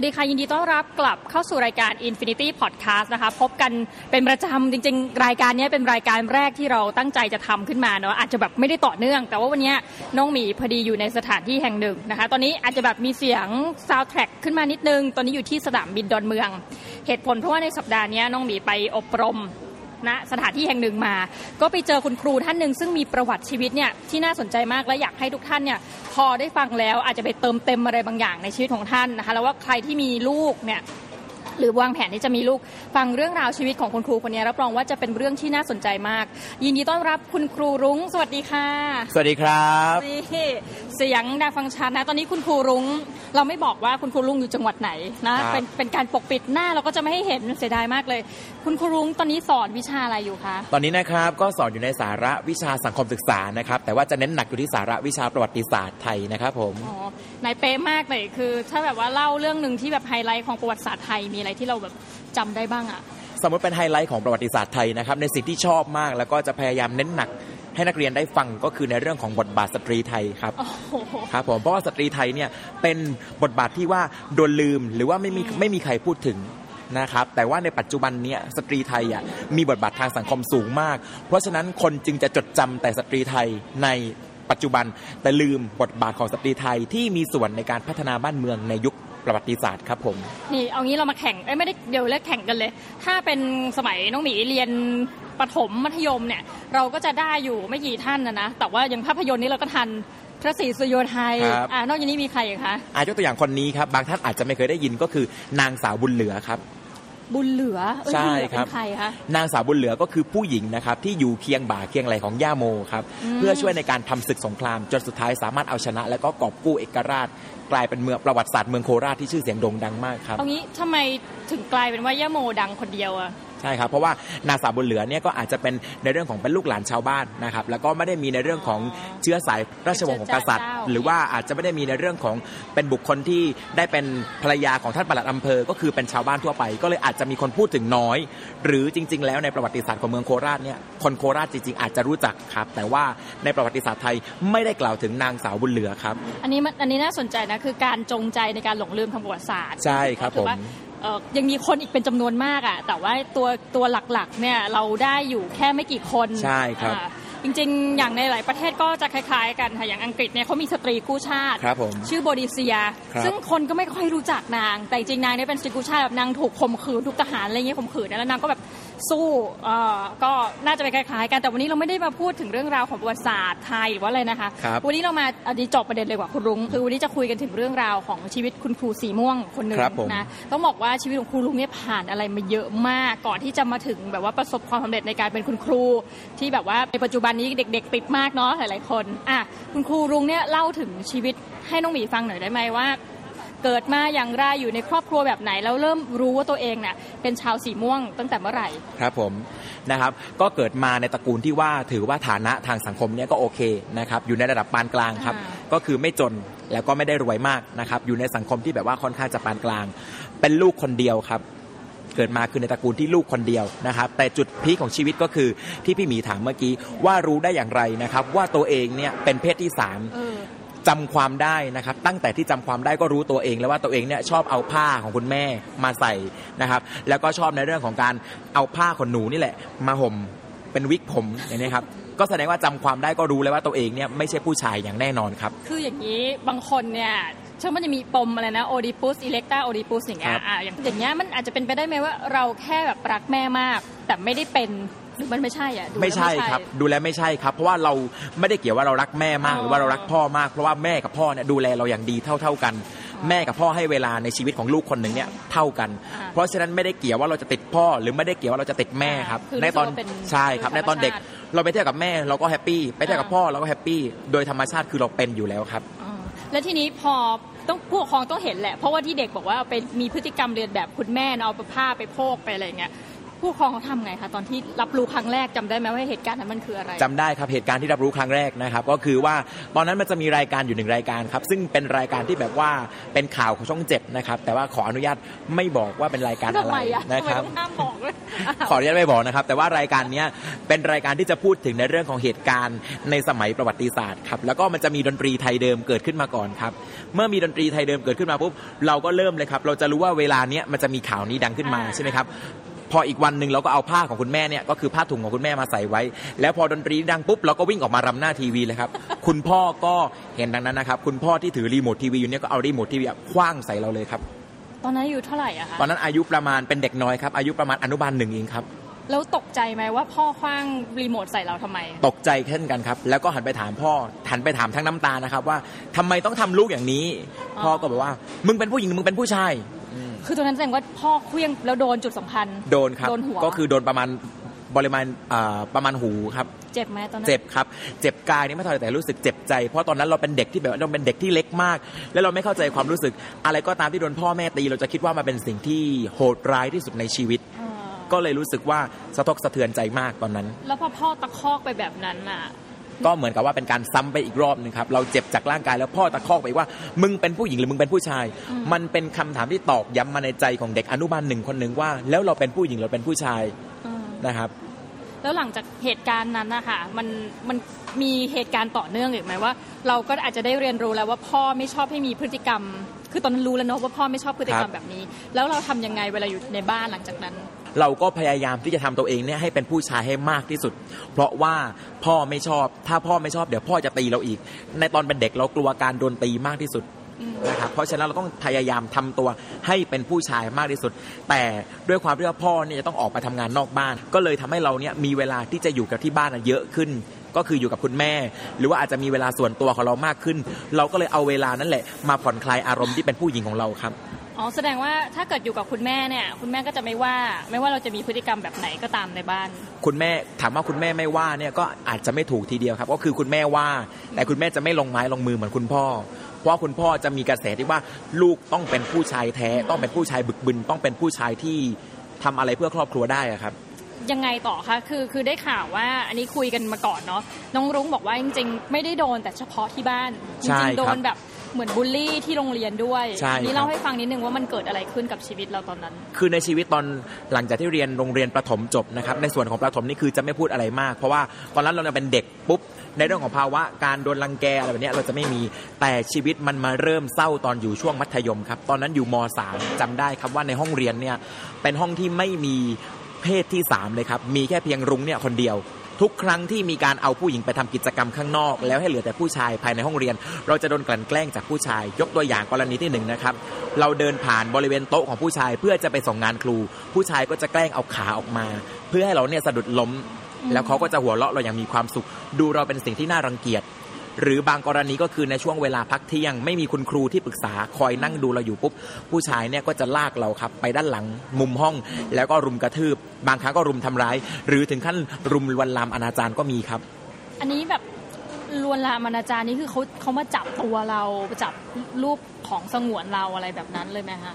วัสดีค่ะ ยินดีต้อนรับกลับเข้าสู่รายการ Infinity Podcast นะคะ พบกันเป็นประจำจริง ๆ รายการนี้เป็นรายการแรกที่เราตั้งใจจะทำขึ้นมาเนาะอาจจะแบบไม่ได้ต่อเนื่อง แต่ว่าวันนี้น้องหมีพอดีอยู่ในสถานที่แห่งหนึ่งนะคะ ตอนนี้อาจจะแบบมีเสียงซาวด์แทร็กขึ้นมานิดนึง ตอนนี้อยู่ที่สนามบินดอนเมือง เหตุผลเพราะว่าในสัปดาห์นี้น้องหมีไปอบรม ณสถานที่แห่งหนึ่งมา ก็ไปเจอคุณครูท่านหนึ่งซึ่งมีประวัติชีวิตเนี่ยที่น่าสนใจมากและอยากให้ทุกท่านเนี่ยพอได้ฟังแล้วอาจจะไปเติมเต็มอะไรบางอย่างในชีวิตของท่านนะคะแล้วว่าใครที่มีลูกเนี่ย หรือวางแผนที่จะมีลูกฟังเรื่องราวชีวิตของคุณครูคนนี้รับรองว่าจะเป็นเรื่องที่น่าสนใจมาก ยินดีต้อนรับคุณครูรุ้ง สวัสดีค่ะ สวัสดีครับนี่เสียงดังฟังชัดนะ ตอนนี้คุณครูรุ้ง เราไม่บอกว่าคุณครูรุ้งอยู่จังหวัดไหนนะครับเป็นเป็นการปกปิดหน้าเราก็จะไม่ให้เห็นเสียดายมากเลย คุณครูรุ้งตอนนี้สอนวิชาอะไรอยู่คะตอนนี้นะครับก็สอนอยู่ในสาระวิชาสังคมศึกษานะครับแต่ว่าจะเน้นหนักอยู่ที่สาระวิชาประวัติศาสตร์ไทยนะครับผมอ๋อนายเป๊ะมากเลยคือ ถ้าแบบว่าเล่าเรื่องหนึ่งที่แบบไฮไลท์ของประวัติศาสตร์ไทยมีอะไรที่เราแบบจำได้บ้างอะสมมติเป็นไฮไลท์ของประวัติศาสตร์ไทยนะครับในสิ่งที่ชอบมากแล้วก็จะพยายามเน้นหนักให้นักเรียนได้ฟังก็คือในเรื่องของบทบาทสตรีไทยครับโอ้โหครับผมเพราะว่าสตรีไทยเนี่ยเป็นบทบาทที่ว่าโดนลืมหรือว่าไม่มีไม่มีใครพูดถึงนะครับแต่ว่าในปัจจุบันเนี้สตรีไทยอะมีบทบาททางสังคมสูงมาก เพราะฉะนั้นคนจึงจะจดจำแต่สตรีไทยในปัจจุบัน แต่ลืมบทบาทของสตรีไทยที่มีส่วนในการพัฒนาบ้านเมืองในยุค ประวัติศาสตร์ครับผม นี่เอางี้เรามาแข่งเอ้ยไม่ได้เดี๋ยวเลิกแข่งกันเลย ถ้าเป็นสมัยน้องหมีเรียนประถมมัธยมเนี่ย เราก็จะได้อยู่ไม่กี่ท่านนะนะ แต่ว่าอย่างภาพยนตร์นี้เราก็ทันพระศรีสุโยไทยครับ อ่านอกจากนี้มีใครอีกคะ อายกตัวอย่างคนนี้ครับ บางท่านอาจจะไม่เคยได้ยินก็คือนางสาวบุญเหลือครับ บุญเหลือเอ้ยใช่บุญเหลือครับเป็นใครคะ นางสาวบุญเหลือก็คือผู้หญิงนะครับที่อยู่เคียงบ่าเคียงไหลของย่าโมครับอืมเพื่อช่วยในการทำศึกสงคราม จนสุดท้ายสามารถเอาชนะ และก็กอบกู้เอกราช กลายเป็นเมืองประวัติศาสตร์เมืองโคราชที่ชื่อเสียงโด่งดังมากครับเอางี้ทำไมถึงกลายเป็นว่าย่าโมดังคนเดียวอะ ใช่ครับเพราะว่านางสาวบุญเหลือเนี่ยก็อาจจะเป็นในเรื่องของเป็นลูกหลานชาวบ้านนะครับแล้วก็ไม่ได้มีในเรื่องของเชื้อสายราชวงศ์ของกษัตริย์ หรือว่าอาจจะไม่ได้มีในเรื่องของเป็นบุคคลที่ได้เป็นภรรยาของท่านปลัดอำเภอ ก็คือเป็นชาวบ้านทั่วไป ก็เลยอาจจะมีคนพูดถึงน้อย หรือจริง ๆ แล้วในประวัติศาสตร์ของเมืองโคราชเนี่ยคนโคราชจริงๆอาจจะรู้จักครับ แต่ว่าในประวัติศาสตร์ไทยไม่ได้กล่าวถึงนางสาวบุญเหลือครับ อันนี้มันอันนี้น่าสนใจนะคือการจงใจในการหลงลืมทางประวัติศาสตร์ใช่ครับก็อว่าผมเอ่อ ยังมีคนอีกเป็นจำนวนมากอะแต่ว่าตัวตัวหลักๆเนี่ยเราได้อยู่แค่ไม่กี่คนใช่ครับอ่า จริงๆ อย่างในหลายประเทศก็จะคล้ายๆ กันค่ะอย่างอังกฤษเนี่ยเขามีสตรีกู้ชาติ ครับผมชื่อโบดิเซีย ครับ ซึ่งคนก็ไม่ค่อยรู้จักนาง แต่จริงๆนางเนี่ยเป็นสตรีกู้ชาติแบบนางถูกข่มขืนถูกทหารอะไรเงี้ยข่มขืนนะแล้วนางก็แบบสู้เอ่อก็น่าจะไปคล้ายๆ กันแต่วันนี้เราไม่ได้มาพูดถึงเรื่องราวของประวัติศาสตร์ไทยหรือว่าอะไรนะคะ ครับวันนี้เรามาอันนี้จบประเด็นเลยกว่าคุณรุ้งคือวันนี้จะคุยกันถึงเรื่องราวของชีวิตคุณครูสีม่วงคนหนึ่งครับผม นะ ต้องบอกว่าชีวิตของครูลุงเนี่ยผ่านอะไรมาเยอะมาก ก่อนที่จะมาถึงแบบว่าประสบความสำเร็จในการเป็นคุณครู ที่แบบว่าในปัจจุบันนี้เด็ก ๆ ติดมากเนาะหลายๆคนอะคุณครูลุงเนี่ยเล่าถึงชีวิตให้น้องหมีฟังหน่อยได้ไหมว่า เกิดมาอย่างไรอยู่ในครอบครัวแบบไหนแล้วเริ่มรู้ว่าตัวเองเนี่ยเป็นชาวสีม่วงตั้งแต่เมื่อไหร่ครับผมนะครับก็เกิดมาในตระกูลที่ว่าถือว่าฐานะทางสังคมเนี่ยก็โอเคนะครับอยู่ในระดับปานกลางครับอ่าก็คือไม่จนแล้วก็ไม่ได้รวยมากนะครับอยู่ในสังคมที่แบบว่าค่อนข้างจะปานกลาง เป็นลูกคนเดียวครับ เกิดมาคือในตระกูลที่ลูกคนเดียวนะครับแต่จุดพีคของชีวิตก็คือที่พี่หมีถามเมื่อกี้ว่ารู้ได้อย่างไรนะครับ ว่าตัวเองเนี่ยเป็นเพศที่สามเออจำความได้นะครับ ตั้งแต่ที่จำความได้ก็รู้ตัวเอง แล้วว่าตัวเองเนี่ยชอบเอาผ้าของคุณแม่มาใส่นะครับ แล้วก็ชอบในเรื่องของการเอาผ้าขนหนูนี่แหละ มาห่มเป็นวิกผมอย่างนี้ครับก็แสดงว่าจำความได้ก็รู้เลยว่าตัวเองเนี่ยไม่ใช่ผู้ชายอย่างแน่นอนครับ คืออย่างนี้บางคนเนี่ย เชื่อมันจะมีปมอะไรนะโอดิปุสอิเล็กตาโอดิปุสอย่างเงี้คยรับอะอย่างอย่างเงี้ยมันอาจจะเป็นไปได้ไหมว่าเราแค่แบบรักแม่มาก แต่ไม่ได้เป็นหรือมันไม่ใช่อะดูแล้วไม่ใช่ครับ ดูแลไม่ใช่ครับ เพราะว่าเราไม่ได้เกี่ยวว่าเรารักแม่มากอ๋อหรือว่าเรารักพ่อมาก เพราะว่าแม่กับพ่อเนี่ยดูแลเราอย่างดีเท่าเท่าๆกัน แม่กับพ่อให้เวลาในชีวิตของลูกคนหนึ่งเนี่ยเท่ากันอ่าเพราะฉะนั้นไม่ได้เกี่ยวว่าเราจะติดพ่อหรือไม่ได้เกี่ยวว่าเราจะติดแม่ครับคือในตอนรู้สึกว่าเป็นใช่ครับธรรมในตอนเด็กชาติเราไปเที่ยวกับแม่เราก็แฮปปี้ไปเที่ยวกับอ่าพ่อเราก็แฮปปี้โดยธรรมชาติคือเราเป็นอยู่แล้วครับอ่าแล้วทีนี้พอ ต้องผู้ปกครองต้องเห็นแหละ เพราะว่าที่เด็กบอกว่าไปมีพฤติกรรมเรียนแบบคุณแม่นะเอาผ้าไปโพกไปอะไรเงี้ยผู้ปกครองเขาทำไงคะตอนที่รับรู้ครั้งแรกจำได้ไหมว่าเหตุการณ์นั้นมันคืออะไรจำได้ครับเหตุการณ์ที่รับรู้ครั้งแรกนะครับ ก็คือว่าตอนนั้นมันจะมีรายการอยู่หนึ่งรายการครับ ซึ่งเป็นรายการที่แบบว่าเป็นข่าวของช่องเจ็ดนะครับ แต่ว่าขออนุญาตไม่บอกว่าเป็นรายการทำอะไรไมอะนะครับทำไมต้องห้ามบอกเลยขออนุญาตไม่บอกนะครับ แต่ว่ารายการเนี้ยเป็นรายการที่จะพูดถึงในเรื่องของเหตุการณ์ในสมัยประวัติศาสตร์ครับแล้วก็มันจะมีดนตรีไทยเดิมเกิดขึ้นมาก่อนครับ เมื่อมีดนตรีไทยเดิมเกิดขึ้นมาปุ๊บเราก็เริ่มเลยครับ เราจะรู้ว่าเวลาเนี้ยมันจะมีข่าวนี้ดังขึ้นมาอ่าใช่ไหมครับพออีกวันหนึ่งเราก็เอาผ้าของคุณแม่เนี่ยก็คือผ้าถุงของคุณแม่มาใส่ไว้ แล้วพอดนตรีดังปุ๊บเราก็วิ่งออกมารำหน้าทีวีเลยครับ คุณพ่อก็เห็นดังนั้นนะครับ คุณพ่อที่ถือรีโมททีวีอยู่เนี่ยก็เอารีโมททีวีอะคว้างใส่เราเลยครับ ตอนนั้นอายู่เท่าไหร่อะคะตอนนั้นอายุประมาณเป็นเด็กน้อยครับอายุประมาณอนุบาลหนึ่งเองครับ แล้วตกใจไหมว่าพ่อคว้างรีโมทใส่เราทำไม ตกใจเช่นกันครับ แล้วก็หันไปถามพ่อหันไปถามทั้งน้ำตานะครับ ว่าทำไมต้องทำลูกอย่างนี้อ๋อพ่อก็บอกว่า มึงเป็นผู้หญิงมึงเป็นผู้ชาย คือตอนนั้นแสดงว่าพ่อเคลี้ยงแล้วโดนจุดสำคัญโดนครับโดนหัวก็คือโดนประมาณบริมาณอ่าประมาณหูครับ เจ็บไหมตอนนั้นเจ็บครับ เจ็บกายนี่ไม่เท่าไหร่แต่รู้สึกเจ็บใจ เพราะตอนนั้นเราเป็นเด็กที่แบบว่าเราเป็นเด็กที่เล็กมาก แล้วเราไม่เข้าใจความรู้สึก อะไรก็ตามที่โดนพ่อแม่ตี เราจะคิดว่ามันเป็นสิ่งที่โหดร้ายที่สุดในชีวิตอ่า ก็เลยรู้สึกว่าสะทกสะเทือนใจมากตอนนั้น แล้วพอพ่อตะคอกไปแบบนั้นน่ะก็เหมือนกับว่าเป็นการซ้ำไปอีกรอบหนึ่งครับเราเจ็บจากร่างกายแล้วพ่อตะคอกไปว่า มึงเป็นผู้หญิงหรือมึงเป็นผู้ชายอืมมันเป็นคำถามที่ตอกย้ำมาในใจของเด็กอนุบาลหนึ่งคนหนึ่งว่า แล้วเราเป็นผู้หญิงหรือเป็นผู้ชายอ่านะครับ แล้วหลังจากเหตุการณ์นั้นนะคะมันมันมีเหตุการณ์ต่อเนื่องอีกไหมว่า เราก็อาจจะได้เรียนรู้แล้วว่าพ่อไม่ชอบให้มีพฤติกรรม คือตอนนั้นรู้แล้วเนอะว่าพ่อไม่ชอบพฤติกรรครัมบแบบนี้ แล้วเราทำยังไงเวลาอยู่ในบ้านหลังจากนั้น เราก็พยายามที่จะทำตัวเองเนี่ยให้เป็นผู้ชายให้มากที่สุด เพราะว่าพ่อไม่ชอบ ถ้าพ่อไม่ชอบเดี๋ยวพ่อจะตีเราอีก ในตอนเป็นเด็กเรากลัวการโดนตีมากที่สุดนะครับเพราะฉะนั้นเราต้องพยายามทำตัวให้เป็นผู้ชายมากที่สุด แต่ด้วยความที่ว่าพ่อเนี่ยจะต้องออกไปทำงานนอกบ้าน ก็เลยทำให้เราเนี่ยมีเวลาที่จะอยู่กับที่บ้านเยอะขึ้น ก็คืออยู่กับคุณแม่ หรือว่าอาจจะมีเวลาส่วนตัวของเรามากขึ้น เราก็เลยเอาเวลานั่นแหละมาผ่อนคลายอารมณ์ที่เป็นผู้หญิงของเราครับ อ๋อแสดงว่าถ้าเกิดอยู่กับคุณแม่เนี่ย คุณแม่ก็จะไม่ว่า ไม่ว่าเราจะมีพฤติกรรมแบบไหนก็ตามในบ้าน คุณแม่ถามว่าคุณแม่ไม่ว่าเนี่ยก็อาจจะไม่ถูกทีเดียวครับ ก็คือคุณแม่ว่า แต่คุณแม่จะไม่ลงไม้ลงมือเหมือนคุณพ่อ เพราะว่าคุณพ่อจะมีกระแสที่ว่าลูกต้องเป็นผู้ชายแท้ ต้องเป็นผู้ชายบึกบึน ต้องเป็นผู้ชายที่ทำอะไรเพื่อครอบครัวได้อะครับยังไงต่อคะ คือ คือได้ข่าวว่า อันนี้คุยกันมาก่อนเนาะ น้องรุ้งบอกว่าจริง ๆ ไม่ได้โดนแต่เฉพาะที่บ้านจใช่ริงๆ โดครันบแบบ เหมือนบูลลี่ที่โรงเรียนด้วยใช่อันี้ครับเล่าให้ฟังนิดนึงว่ามันเกิดอะไรขึ้นกับชีวิตเราตอนนั้น คือในชีวิตตอนหลังจากที่เรียนโรงเรียนประถมจบนะครับ ในส่วนของประถมนี่คือจะไม่พูดอะไรมาก เพราะว่าตอนนั้นเรายังเป็นเด็กปุ๊บในเรื่องของภาวะการโดนรังแกอะไรแบบเนี้ยเราจะไม่มีแต่ชีวิตมันมาเริ่มเศร้าตอนอยู่ช่วงมัธยมครับ ตอนนั้นอยู่ม .3 จำได้ครับว่าในห้องเรียนเนี่ยเป็นห้องที่ไม่มีเพศที่ 3 เลยครับ มีแค่เพียงรุ้งเนี่ยคนเดียว ทุกครั้งที่มีการเอาผู้หญิงไปทำกิจกรรมข้างนอก แล้วให้เหลือแต่ผู้ชายภายในห้องเรียน เราจะโดนกลั่นแกล้งจากผู้ชาย ยกตัวอย่างกรณีที่หนึ่งนะครับเราเดินผ่านบริเวณโต๊ะของผู้ชายเพื่อจะไปส่งงานครู ผู้ชายก็จะแกล้งเอาขาออกมา เพื่อให้เราเนี่ยสะดุดล้มแล้วเขาก็จะหัวเราะเราอย่างมีความสุข ดูเราเป็นสิ่งที่น่ารังเกียจ หรือบางกรณีก็คือในช่วงเวลาพักเที่ยง ไม่มีคุณครูที่ปรึกษาคอยนั่งดูเราอยู่ปุ๊บผู้ชายเนี่ยก็จะลากเราครับไปด้านหลังมุมห้อง แล้วก็รุมกระทืบ บางครั้งก็รุมทำร้าย หรือถึงขั้นรุมลวนลามอนาจารก็มีครับ อันนี้แบบลวนลามอนาจารนี่คือเขาเขามาจับตัวเราจับรูปของสงวนเราอะไรแบบนั้นเลยไหมคะ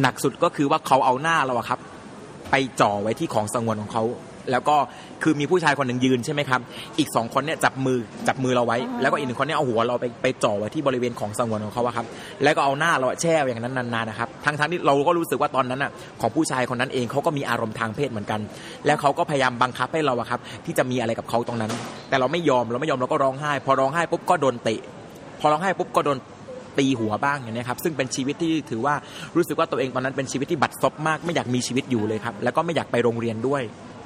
หนักสุดก็คือว่าเขาเอาหน้าเราอะครับ ไปจ่อไว้ที่ของสงวนของเขา แล้วก็คือมีผู้ชายคนหนึ่งยืนใช่ไหมครับ อีกสองคนเนี่ยจับมือจับมือเราไว้อ๋อแล้วก็อีกหนึ่งคนเนี่ยเอาหัวเราไปไปจ่อไว้ที่บริเวณของสงวนของเขาอะครับ แล้วก็เอาหน้าเราอะแช่ไว้อย่างนั้นนานๆนะครับ ทั้งทั้งๆที่เราก็รู้สึกว่าตอนนั้นอะของผู้ชายคนนั้นเองเขาก็มีอารมณ์ทางเพศเหมือนกัน แล้วเขาก็พยายามบังคับให้เราอะครับ ที่จะมีอะไรกับเขาตรงนั้น แต่เราไม่ยอมเราไม่ยอมเราก็ร้องไห้ พอร้องไห้ปุ๊บก็โดนเตะ พอร้องไห้ปุ๊บก็โดนตีหัวบ้างอย่างนี้ยครับซึ่งเป็นชีวิตที่ถือว่ารู้สึกว่าตัวเองตอนนั้นเป็นชีวิตที่บัดซบมาก ไม่อยากมีชีวิตอยู่เลยครับแล้วก็ไม่อยากไปโรงเรียนด้วย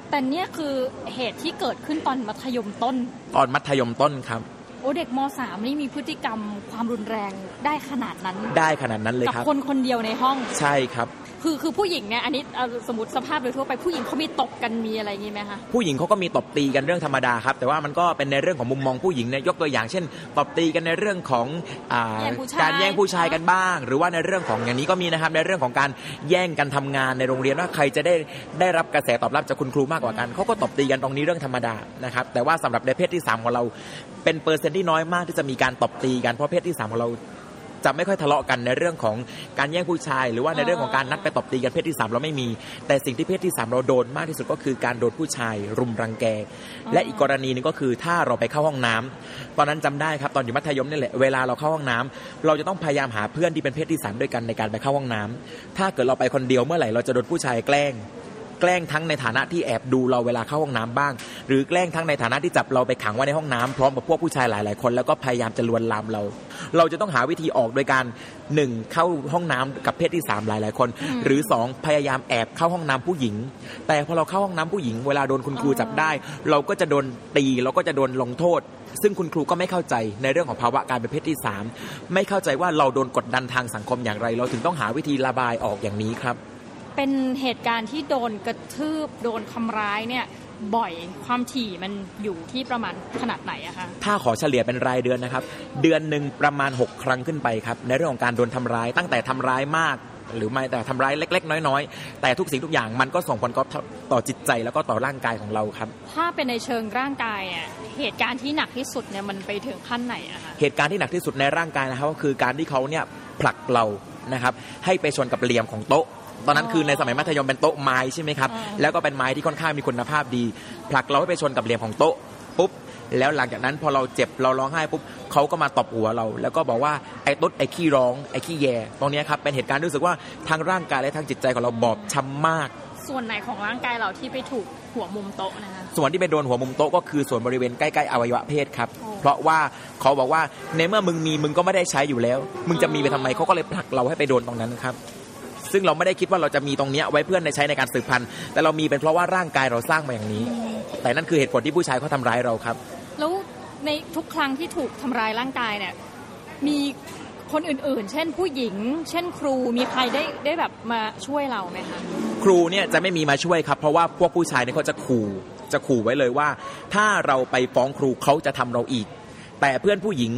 แต่เนี่ยคือเหตุที่เกิดขึ้นตอนมัธยมต้น ตอนมัธยมต้นครับ โอ้เด็กมสามนี่มีพฤติกรรมความรุนแรงได้ขนาดนั้น ได้ขนาดนั้นเลยกับครับคนคนเดียวในห้อง ใช่ครับ คือคือผู้หญิงเนี่ยอันนี้เอาสมมติสภาพโดยทั่วไปผู้หญิงเขามีตบกันมีอะไรอย่างงี้ไหมคะผู้หญิงเขาก็มีตบตีกันเรื่องธรรมดาครับ แต่ว่ามันก็เป็นในเรื่องของมุมมองผู้หญิงเนี่ยยกตัวอย่างเช่นตบตีกันในเรื่องของอ่าแย่งผู้ชายการแย่งผู้ชายกันบ้าง หรือว่าในเรื่องของอย่างนี้ก็มีนะครับในเรื่องของการแย่งกันทำงานในโรงเรียนว่าใครจะได้ได้รับกระแสตอบรับจากคุณครูมากกว่ากันเขาก็ตบตีกันตรงนี้เรื่องธรรมดานะครับแต่ว่าสำหรับในเพศที่สามของเราเป็นเปอร์เซ็นต์ที่น้อยมากที่จะมีการตบตีกันเพราะเพศที่สามของเรา จะไม่ค่อยทะเลาะกันในเรื่องของการแย่งผู้ชาย หรือว่าในเรื่องของการนัดไปตบตีกันเพศที่สามเราไม่มี แต่สิ่งที่เพศที่สามเราโดนมากที่สุดก็คือการโดนผู้ชายรุมรังแก และอีกกรณีนึงก็คือถ้าเราไปเข้าห้องน้ำตอนนั้นจำได้ครับตอนอยู่มัธยมนี่แหละเวลาเราเข้าห้องน้ำเราจะต้องพยายามหาเพื่อนที่เป็นเพศที่สามด้วยกันในการไปเข้าห้องน้ำถ้าเกิดเราไปคนเดียวเมื่อไหร่เราจะโดนผู้ชายแกล้ง แกล้งทั้งในฐานะที่แอบดูเราเวลาเข้าห้องน้ำบ้าง หรือแกล้งทั้งในฐานะที่จับเราไปขังไว้ในห้องน้ำพร้อมกับพวกผู้ชายหลาย ๆ คนแล้วก็พยายามจะลวนลามเรา เราจะต้องหาวิธีออกโดยการหนึ่งเข้าห้องน้ำกับเพศที่สามหลายๆคน หรือสองพยายามแอบเข้าห้องน้ำผู้หญิง แต่พอเราเข้าห้องน้ำผู้หญิง เวลาโดนคุณครูจับได้ เราก็จะโดนตีเราก็จะโดนลงโทษ ซึ่งคุณครูก็ไม่เข้าใจในเรื่องของภาวะการเป็นเพศที่สามไม่เข้าใจว่าเราโดนกดดันทางสังคมอย่างไร เราถึงต้องหาวิธีระบายออกอย่างนี้ครับ เป็นเหตุการณ์ที่โดนกระทืบโดนทำร้ายเนี่ยบ่อยความถี่มันอยู่ที่ประมาณขนาดไหนอะคะถ้าขอเฉลี่ยเป็นรายเดือนนะครับ เดือนหนึ่งประมาณ 6 ครั้งขึ้นไปครับ ในเรื่องของการโดนทำร้ายตั้งแต่ทำร้ายมากหรือไม่แต่ทำร้ายเล็ก ๆ น้อยๆ แต่ทุกสิ่งทุกอย่างมันก็ส่งผลกระทบต่อจิตใจแล้วก็ต่อร่างกายของเราครับ ถ้าเป็นในเชิงร่างกายอะเหตุการณ์ที่หนักที่สุดเนี่ยมันไปถึงขั้นไหนอะคะเหตุการณ์ที่หนักที่สุดในร่างกายนะครับก็คือการที่เขาเนี่ยผลักเรานะครับให้ไปชนกับเหลี่ยมของโต๊ะ ตอนนั้นคือในสมัยมัธยมเป็นโต๊ะไม้ใช่ไหมครับแล้วก็เป็นไม้ที่ค่อนข้างมีคุณภาพดี ผลักเราให้ไปชนกับเหลี่ยมของโต๊ะปุ๊บแล้วหลังจากนั้นพอเราเจ็บเราร้องไห้ปุ๊บเขาก็มาตบหัวเรา แล้วก็บอกว่าไอ้ตุ๊ดไอ้ขี้ร้องไอ้ขี้แยตรงเนี้ยครับเป็นเหตุการณ์ที่รู้สึกว่าทางร่างกายและทางจิตใจของเราบอบช้ำมาก ส่วนไหนของร่างกายเราที่ไปถูกหัวมุมโต๊ะนะคะส่วนที่ไปโดนหัวมุมโต๊ะก็คือส่วนบริเวณใกล้ๆอวัยวะเพศครับโอ้เพราะว่าเขาบอกว่าในเมื่อมึงมีมึงก็ไม่ได้ใช้อยู่แล้ว มึงจะมีไปทำไมเขาก็เลยผลักเราให้ไปโดนตรงนั้นครับ ซึ่งเราไม่ได้คิดว่าเราจะมีตรงเนี้ยไว้เพื่อนในใช้ในการสืบพันธุ์แต่เรามีเป็นเพราะว่าร่างกายเราสร้างมาอย่างนี้ แต่นั่นคือเหตุผลที่ผู้ชายเขาทำร้ายเราครับ แล้วในทุกครั้งที่ถูกทำร้ายร่างกายเนี่ยมีคนอื่นๆ เช่นผู้หญิง เช่นครูมีใครได้ได้แบบมาช่วยเราไหมคะครูเนี่ยจะไม่มีมาช่วยครับ เพราะว่าพวกผู้ชายเนี่ยเขาจะขู่จะขู่ไว้เลยว่า ถ้าเราไปฟ้องครูเขาจะทำเราอีก แต่เพื่อนผู้หญิง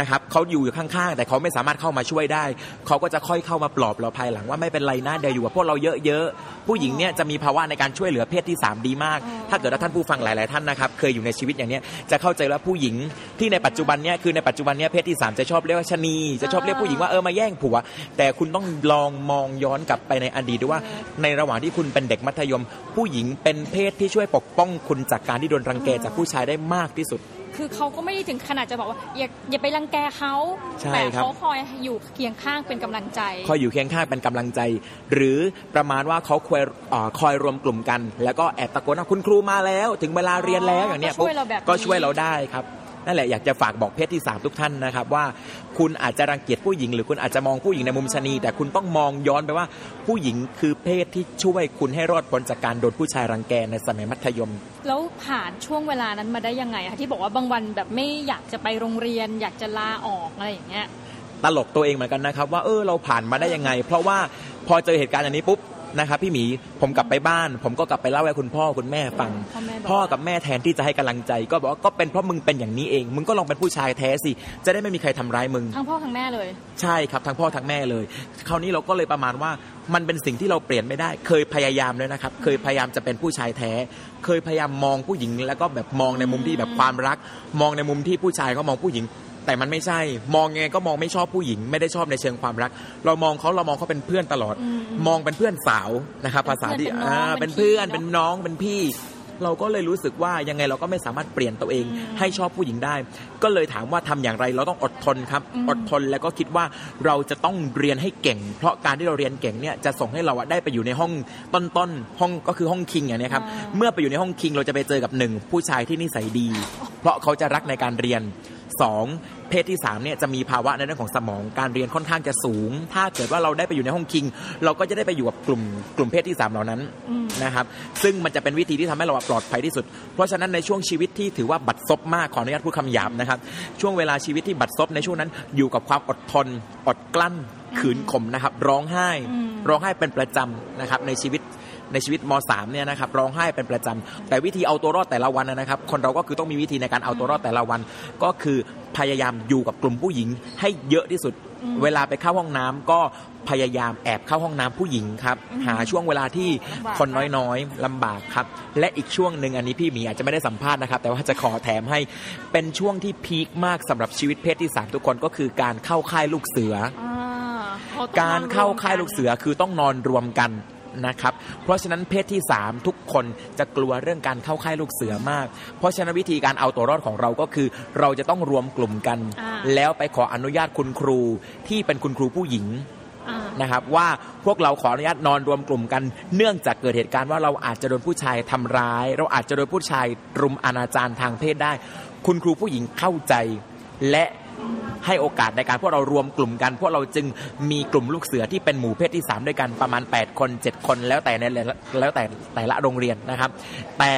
นะครับเขาอยู่อยู่ข้างๆ แต่เขาไม่สามารถเข้ามาช่วยได้ เขาก็จะค่อยเข้ามาปลอบเราภายหลังว่าไม่เป็นไรนะเดี๋ยวอยู่กับพวกเราเยอะๆ ผู้หญิงเนี่ยจะมีภาวะในการช่วยเหลือเพศที่ 3 ดีมาก ถ้าเกิดว่าท่านผู้ฟังหลายๆท่านนะครับเคยอยู่ในชีวิตอย่างเนี้ยจะเข้าใจว่าผู้หญิงที่ในปัจจุบันเนี่ยคือในปัจจุบันเนี่ยเพศที่ 3 จะชอบเรียกว่าชะนีจะชอบเรียกผู้หญิงว่าเออมาแย่งผัว แต่คุณต้องลองมองย้อนกลับไปในอดีตดูว่า ในระหว่างที่คุณเป็นเด็กมัธยม ผู้หญิงเป็นเพศที่ช่วยปกป้องคุณจากการที่โดนรังแกจากผู้ชายได้มากที่สุด คือเขาก็ไม่ได้ถึงขนาดจะบอกว่าอย่าอย่าไปรังแกเขาใช่แต่ครับเขาคอยอยู่เคียงข้างเป็นกำลังใจ คอยอยู่เคียงข้างเป็นกำลังใจ หรือประมาณว่าเขาคอยเอ่อคอยรวมกลุ่มกัน แล้วก็แอบตะโกนว่าคุณครูมาแล้ว ถึงเวลาเรียนแล้วอย่างเนี้ยก็ช่วยเราแบบนี้ก็ช่วยเราได้ครับ นั่นแหละอยากจะฝากบอกเพศที่ 3 ทุกท่านนะครับว่าคุณอาจจะรังเกียจผู้หญิง หรือคุณอาจจะมองผู้หญิงในมุมชะนี แต่คุณต้องมองย้อนไปว่าผู้หญิงคือเพศที่ช่วยคุณให้รอดพ้นจากการโดนผู้ชายรังแกในสมัยมัธยม แล้วผ่านช่วงเวลานั้นมาได้ยังไงคะที่บอกว่าบางวันแบบไม่อยากจะไปโรงเรียน อยากจะลาออกอะไรอย่างเงี้ยตลกตัวเองเหมือนกันนะครับว่าเออเราผ่านมาได้ยังไง เพราะว่าพอเจอเหตุการณ์อย่างนี้ปุ๊บ นะครับพี่หมีผมกลับไปบ้าน ผมก็กลับไปเล่าให้คุณพ่อคุณแม่ฟัง พ่อแม่บอกพ่อกับแม่แทนที่จะให้กำลังใจ ก็บอกว่าก็เป็นเพราะมึงเป็นอย่างนี้เอง มึงก็ลองเป็นผู้ชายแท้สิ จะได้ไม่มีใครทำร้ายมึงทั้งพ่อทั้งแม่เลย ใช่ครับทั้งพ่อทั้งแม่เลย คราวนี้เราก็เลยประมาณว่ามันเป็นสิ่งที่เราเปลี่ยนไม่ได้ เคยพยายามเลยนะครับ เคยพยายามจะเป็นผู้ชายแท้ เคยพยายามมองผู้หญิง แล้วก็แบบมองในมุมที่แบบความรัก มองในมุมที่ผู้ชายเขามองผู้หญิง แต่มันไม่ใช่ มองยังไงก็มองไม่ชอบผู้หญิง ไม่ได้ชอบในเชิงความรัก เรามองเขาเรามองเขาเป็นเพื่อนตลอดอืมมองเป็นเพื่อนสาวนะครับภาษาที่เป็นน้องอ่าเป็เป็นนพี่เพื่อนเนอะเป็นน้องเป็นพี่ เราก็เลยรู้สึกว่ายังไงเราก็ไม่สามารถเปลี่ยนตัวเองให้ชอบผู้หญิงได้ ก็เลยถามว่าทำอย่างไรเราต้องอดทนครับอืมอดทนแล้วก็คิดว่าเราจะต้องเรียนให้เก่ง เพราะการที่เราเรียนเก่งเนี่ยจะส่งให้เราอะได้ไปอยู่ในห้องต้นๆห้องก็คือห้องคิงอย่างเนี้ยครับเมื่อไปอยู่ในห้องคิงเราจะไปเจอกับหนึ่งผู้ชายที่นิสัยดี เพราะเขาจะรักในการเรียน สองเพศที่3เนี่ยจะมีภาวะในเรื่องของสมองการเรียนค่อนข้างจะสูง ถ้าเกิดว่าเราได้ไปอยู่ในห้องคิง เราก็จะได้ไปอยู่กับกลุ่มกลุ่มเพศที่ 3 เหล่านั้นอืมนะครับซึ่งมันจะเป็นวิธีที่ทำให้เราปลอดภัยที่สุด เพราะฉะนั้นในช่วงชีวิตที่ถือว่าบัดซบมากขออนุญาตพูดคำหยาบนะครับ ช่วงเวลาชีวิตที่บัดซบในช่วงนั้นอยู่กับความอดทนอดกลั้นขืนข่มนะครับ ร้องไห้อืมร้องไห้เป็นประจำนะครับในชีวิต ในชีวิตม .3 เนี่ยนะครับร้องไห้เป็นประจำแต่วิธีเอาตัวรอดแต่ละวันนะครับ คนเราก็คือต้องมีวิธีในการเอาตัวรอดแต่ละวัน ก็คือพยายามอยู่กับกลุ่มผู้หญิงให้เยอะที่สุด เวลาไปเข้าห้องน้ำก็พยายามแอบเข้าห้องน้ำผู้หญิงครับหาช่วงเวลาที่คนน้อยๆลำบากครับ และอีกช่วงหนึ่งอันนี้พี่หมีอาจจะไม่ได้สัมภาษณ์นะครับ แต่ว่าจะขอแถมให้เป็นช่วงที่พีคมากสำหรับชีวิตเพศที่สามทุกคนก็คือการเข้าค่ายลูกเสืออ่าเขาต้องการเข้าค่ายลูกเสือคือต้องนอนรวมกัน นะครับ เพราะฉะนั้นเพศที่ 3 ทุกคนจะกลัวเรื่องการเข้าค่ายลูกเสือมาก เพราะฉะนั้นวิธีการเอาตัวรอดของเราก็คือ เราจะต้องรวมกลุ่มกันอ่าแล้วไปขออนุญาตคุณครูที่เป็นคุณครูผู้หญิงอ่านะครับว่าพวกเราขออนุญาตนอนรวมกลุ่มกัน เนื่องจากเกิดเหตุการณ์ว่าเราอาจจะโดนผู้ชายทำร้าย เราอาจจะโดนผู้ชายรุมอนาจารทางเพศได้ คุณครูผู้หญิงเข้าใจ และ ให้โอกาสในการพวกเรารวมกลุ่มกัน พวกเราจึงมีกลุ่มลูกเสือที่เป็นหมู่เพศที่ 3 ด้วยกันประมาณ 8 คน 7 คนแล้วแต่ในแล้วแต่แต่ละโรงเรียนนะครับ แต่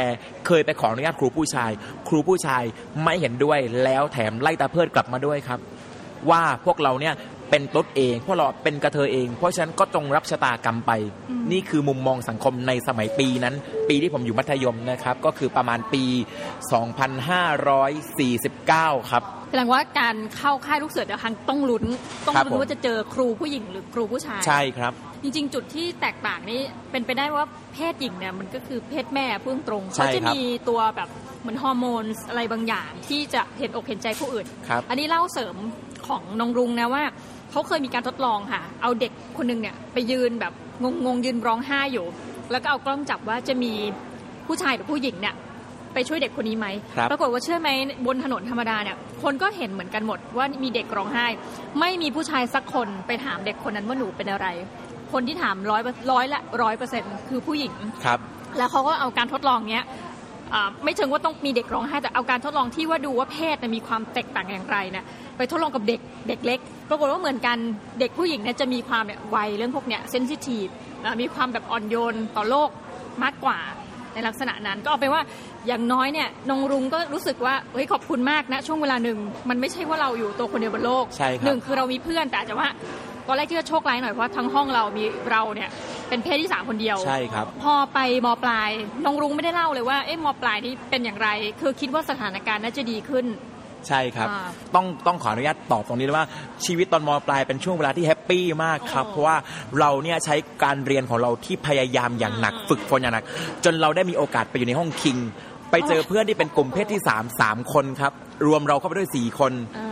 เคยไปขออนุญาตครูผู้ชาย ครูผู้ชายไม่เห็นด้วยแล้วแถมไล่ตาเพิดกลับมาด้วยครับ ว่าพวกเราเนี่ยเป็นตดเองพวกเราเป็นกระเทยเอง เพราะฉะนั้นก็จงรับชะตากรรมไป นี่คือมุมมองสังคมในสมัยปีนั้น ปีที่ผมอยู่มัธยมนะครับ ก็คือประมาณปี 2549 ครับ แสดงว่าการเข้าค่ายลูกเสือเดี๋ยวครั้งต้องลุ้น ต้องครับลุ้ผมนว่าจะเจอครูผู้หญิงหรือครูผู้ชาย ใช่ครับ จริง ๆ จุดที่แตกต่างนี่เป็นไปได้ว่าเพศหญิงเนี่ยมันก็คือเพศแม่พุ่งตรงใช่เขาจะครับมีตัวแบบเหมือนฮอร์โมนอะไรบางอย่างที่จะเห็นอกเห็นใจผู้อื่นครับอันนี้เล่าเสริมของน้องรุงนะว่าเขาเคยมีการทดลองค่ะ เอาเด็กคนหนึงเนี่ยไปยืนแบบงงๆยืนร้องไห้อยู่ แล้วก็เอากล้องจับว่าจะมีผู้ชายหรือผู้หญิงเนี่ย ไปช่วยเด็กคนนี้ไหมครับปรากฏว่าเชื่อไหมบนถนนธรรมดาเนี่ยคนก็เห็นเหมือนกันหมดว่ามีเด็กร้องไห้ ไม่มีผู้ชายสักคนไปถามเด็กคนนั้นว่าหนูเป็นอะไร คนที่ถามร้อยร้อยละร้อยเปอร์เซ็นต์คือผู้หญิงครับ แล้วเขาก็เอาการทดลองเนี้ยอ่าไม่เชิงว่าต้องมีเด็กร้องไห้แต่เอาการทดลองที่ว่าดูว่าเพศเนี่ยมีความแตกต่างอย่างไรเนี่ยไปทดลองกับเด็กเด็กเล็กปรากฏว่าเหมือนกันเด็กผู้หญิงเนี่ยจะมีความเนี่ยไวเรื่องพวกเนี้ยเซนซิทีฟมีความแบบอ่อนโยนต่อโลกมากกว่า ในลักษณะนั้น ก็เอาไปนว่าอย่างน้อยเนี่ยนงรุงก็รู้สึกว่าเฮ้ยขอบคุณมากนะช่วงเวลาหนึ่งมันไม่ใช่ว่าเราอยู่ตัวคนเดียวบนโลกใช่ครับหนึ่งคือเรามีเพื่อนแต่อาจจะว่าตอนแรกที่จะโชคร้ายหน่อยเพราะว่าทั้งห้องเรามีเราเนี่ยเป็นเพศที่สามคนเดียวใช่ครับ พอไปมปลายน้องรุ้งไม่ได้เล่าเลยว่าเอ๊ะมปลายนี่เป็นอย่างไร คือคิดว่าสถานการณ์น่าจะดีขึ้น ใช่ครับอ่าต้องต้องขออนุญาตตอบตรงนี้เลยว่าชีวิตตอนมปลายเป็นช่วงเวลาที่แฮปปี้มากครับอ๋อเพราะว่าเราเนี่ยใช้การเรียนของเราที่พยายามอย่างหนักอ่าฝึกฝนอย่างหนัก จนเราได้มีโอกาสไปอยู่ในห้องคิง ไปเจอเพื่อนที่เป็นกลุ่มเพศที่3 3คนครับ รวมเราเข้าไปด้วย4คนอ่า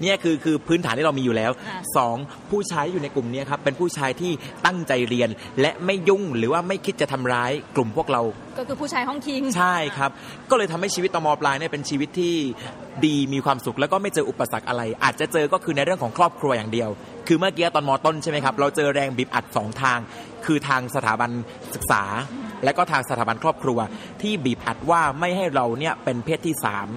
เนี่ยคือคือพื้นฐานที่เรามีอยู่แล้วอ่าสองผู้ชายที่อยู่ในกลุ่มเนี้ครับเป็นผู้ชายที่ตั้งใจเรียน และไม่ยุ่งหรือว่าไม่คิดจะทำร้ายกลุ่มพวกเรา ก็คือผู้ชายห้องคิง ใช่ครับ ก็เลยทำให้ชีวิตตอนมปลายเนี่ยเป็นชีวิตที่ดีมีความสุขแล้วก็ไม่เจออุปสรรคอะไร อาจจะเจอก็คือในเรื่องของครอบครัวอย่างเดียว คือเมื่อกี้ตอนมต้นใช่ไหมครับเราเจอแรงบีบอัดสองทาง คือทางสถาบันศึกษา และก็ทางสถาบันครอบครัว ที่บีบอัดว่าไม่ให้เราเนี่ยเป็นเพศที่สาม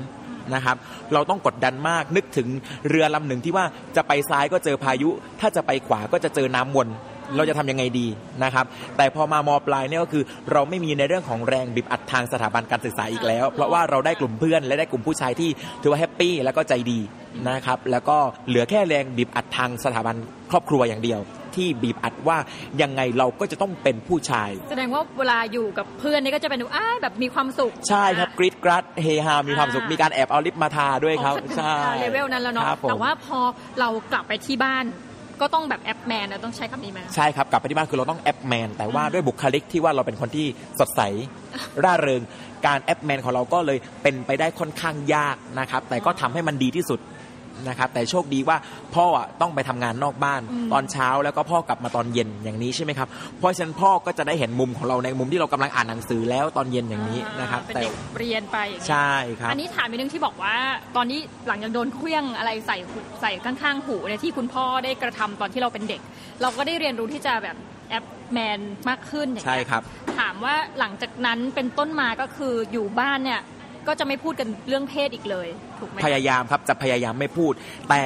นะครับ เราต้องกดดันมากนึกถึงเรือลำหนึ่งที่ว่าจะไปซ้ายก็เจอพายุ ถ้าจะไปขวาก็จะเจอน้ำวนเราจะทำยังไงดีนะครับ แต่พอมามอปลายเนี่ยก็คือ เราไม่มีในเรื่องของแรงบีบอัดทางสถาบันการศึกษาอีกแล้ว เพราะว่าเราได้กลุ่มเพื่อนและได้กลุ่มผู้ชายที่ถือว่าแฮปปี้แล้วก็ใจดีนะครับ แล้วก็เหลือแค่แรงบีบอัดทางสถาบันครอบครัวอย่างเดียว ที่บีบอัดว่ายังไงเราก็จะต้องเป็นผู้ชาย แสดงว่าเวลาอยู่กับเพื่อนนี่ก็จะเป็นอ้ายแบบมีความสุข ใช่ครับกรี๊ดกร๊าดเฮฮามีความสุขอ่ามีมีการแอบเอา lip มาทาด้วยครับอ๋อใช่เลเวลนั้นแล้วเนาะครับผมแต่ว่าพอเรากลับไปที่บ้านก็ต้องแบบแอ๊บ man นะต้องใช้คำนี้ไหมใช่ครับกลับไปที่บ้านคือเราต้องแอ๊บ man แต่ว่าด้วยบุคลิกที่ว่าเราเป็นคนที่สดใสร่าเริง การแอ๊บ man ของเราก็เลยเป็นไปได้ค่อนข้างยากนะครับแต่ก็ทำให้มันดีที่สุด นะครับแต่โชคดีว่าพ่ออะต้องไปทำงานนอกบ้านอืมตอนเช้าแล้วก็พ่อกลับมาตอนเย็นอย่างนี้ใช่ไหมครับเพราะฉะนั้นพ่อก็จะได้เห็นมุมของเราในมุมที่เรากำลังอ่านหนังสือแล้วตอนเย็นอย่างนี้นะครับเป็นแต่เด็กเรียนไปอย่างนี้ใช่ครับอันนี้ถามอีกนึงที่บอกว่า ตอนนี้หลังจากโดนเครื่องอะไรใส่หูใส่ข้างๆหูเนี่ยที่คุณพ่อได้กระทำตอนที่เราเป็นเด็ก เราก็ได้เรียนรู้ที่จะแบบแอปแมนมากขึ้นอย่างใช่เงี้ยครับ ถามว่าหลังจากนั้นเป็นต้นมาก็คืออยู่บ้านเนี่ย ก็จะไม่พูดกันเรื่องเพศอีกเลยถูกไหมพยายามครับจะพยายามไม่พูด แต่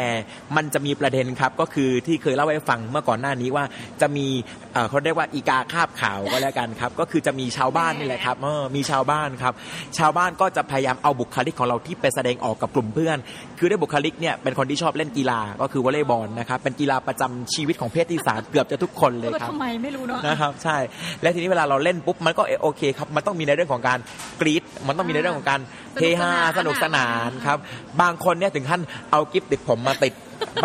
มันจะมีประเด็นครับก็คือที่เคยเล่าให้ฟังเมื่อก่อนหน้านี้ว่าจะมีเอ่อเขาเรียกว่าอีกาคาบขาวก็แล้วกันครับก็คือจะมีชาวบ้านนี่แหละครับเออมีชาวบ้านครับ ชาวบ้านก็จะพยายามเอาบุคลิกของเราที่ไปแสดงออกกับกลุ่มเพื่อน คือด้วยบุคลิกเนี่ยเป็นคนที่ชอบเล่นกีฬาก็คือวอลเลย์บอลนะครับเป็นกีฬาประจำชีวิตของเพศที่สามเกือบจะทุกคนเลยเออครับทำไมไม่รู้เนาะนะครับใช่และทีนี้เวลาเราเล่นปุ๊บมันก็เออโอเคครับมันต้องมีในเรื่องของการกรี๊ดมันต้องมีในเรื่องของการเฮฮาสนุกสนานครับ บางคนเนี่ยถึงขั้นเอากิฟติดผมมาติด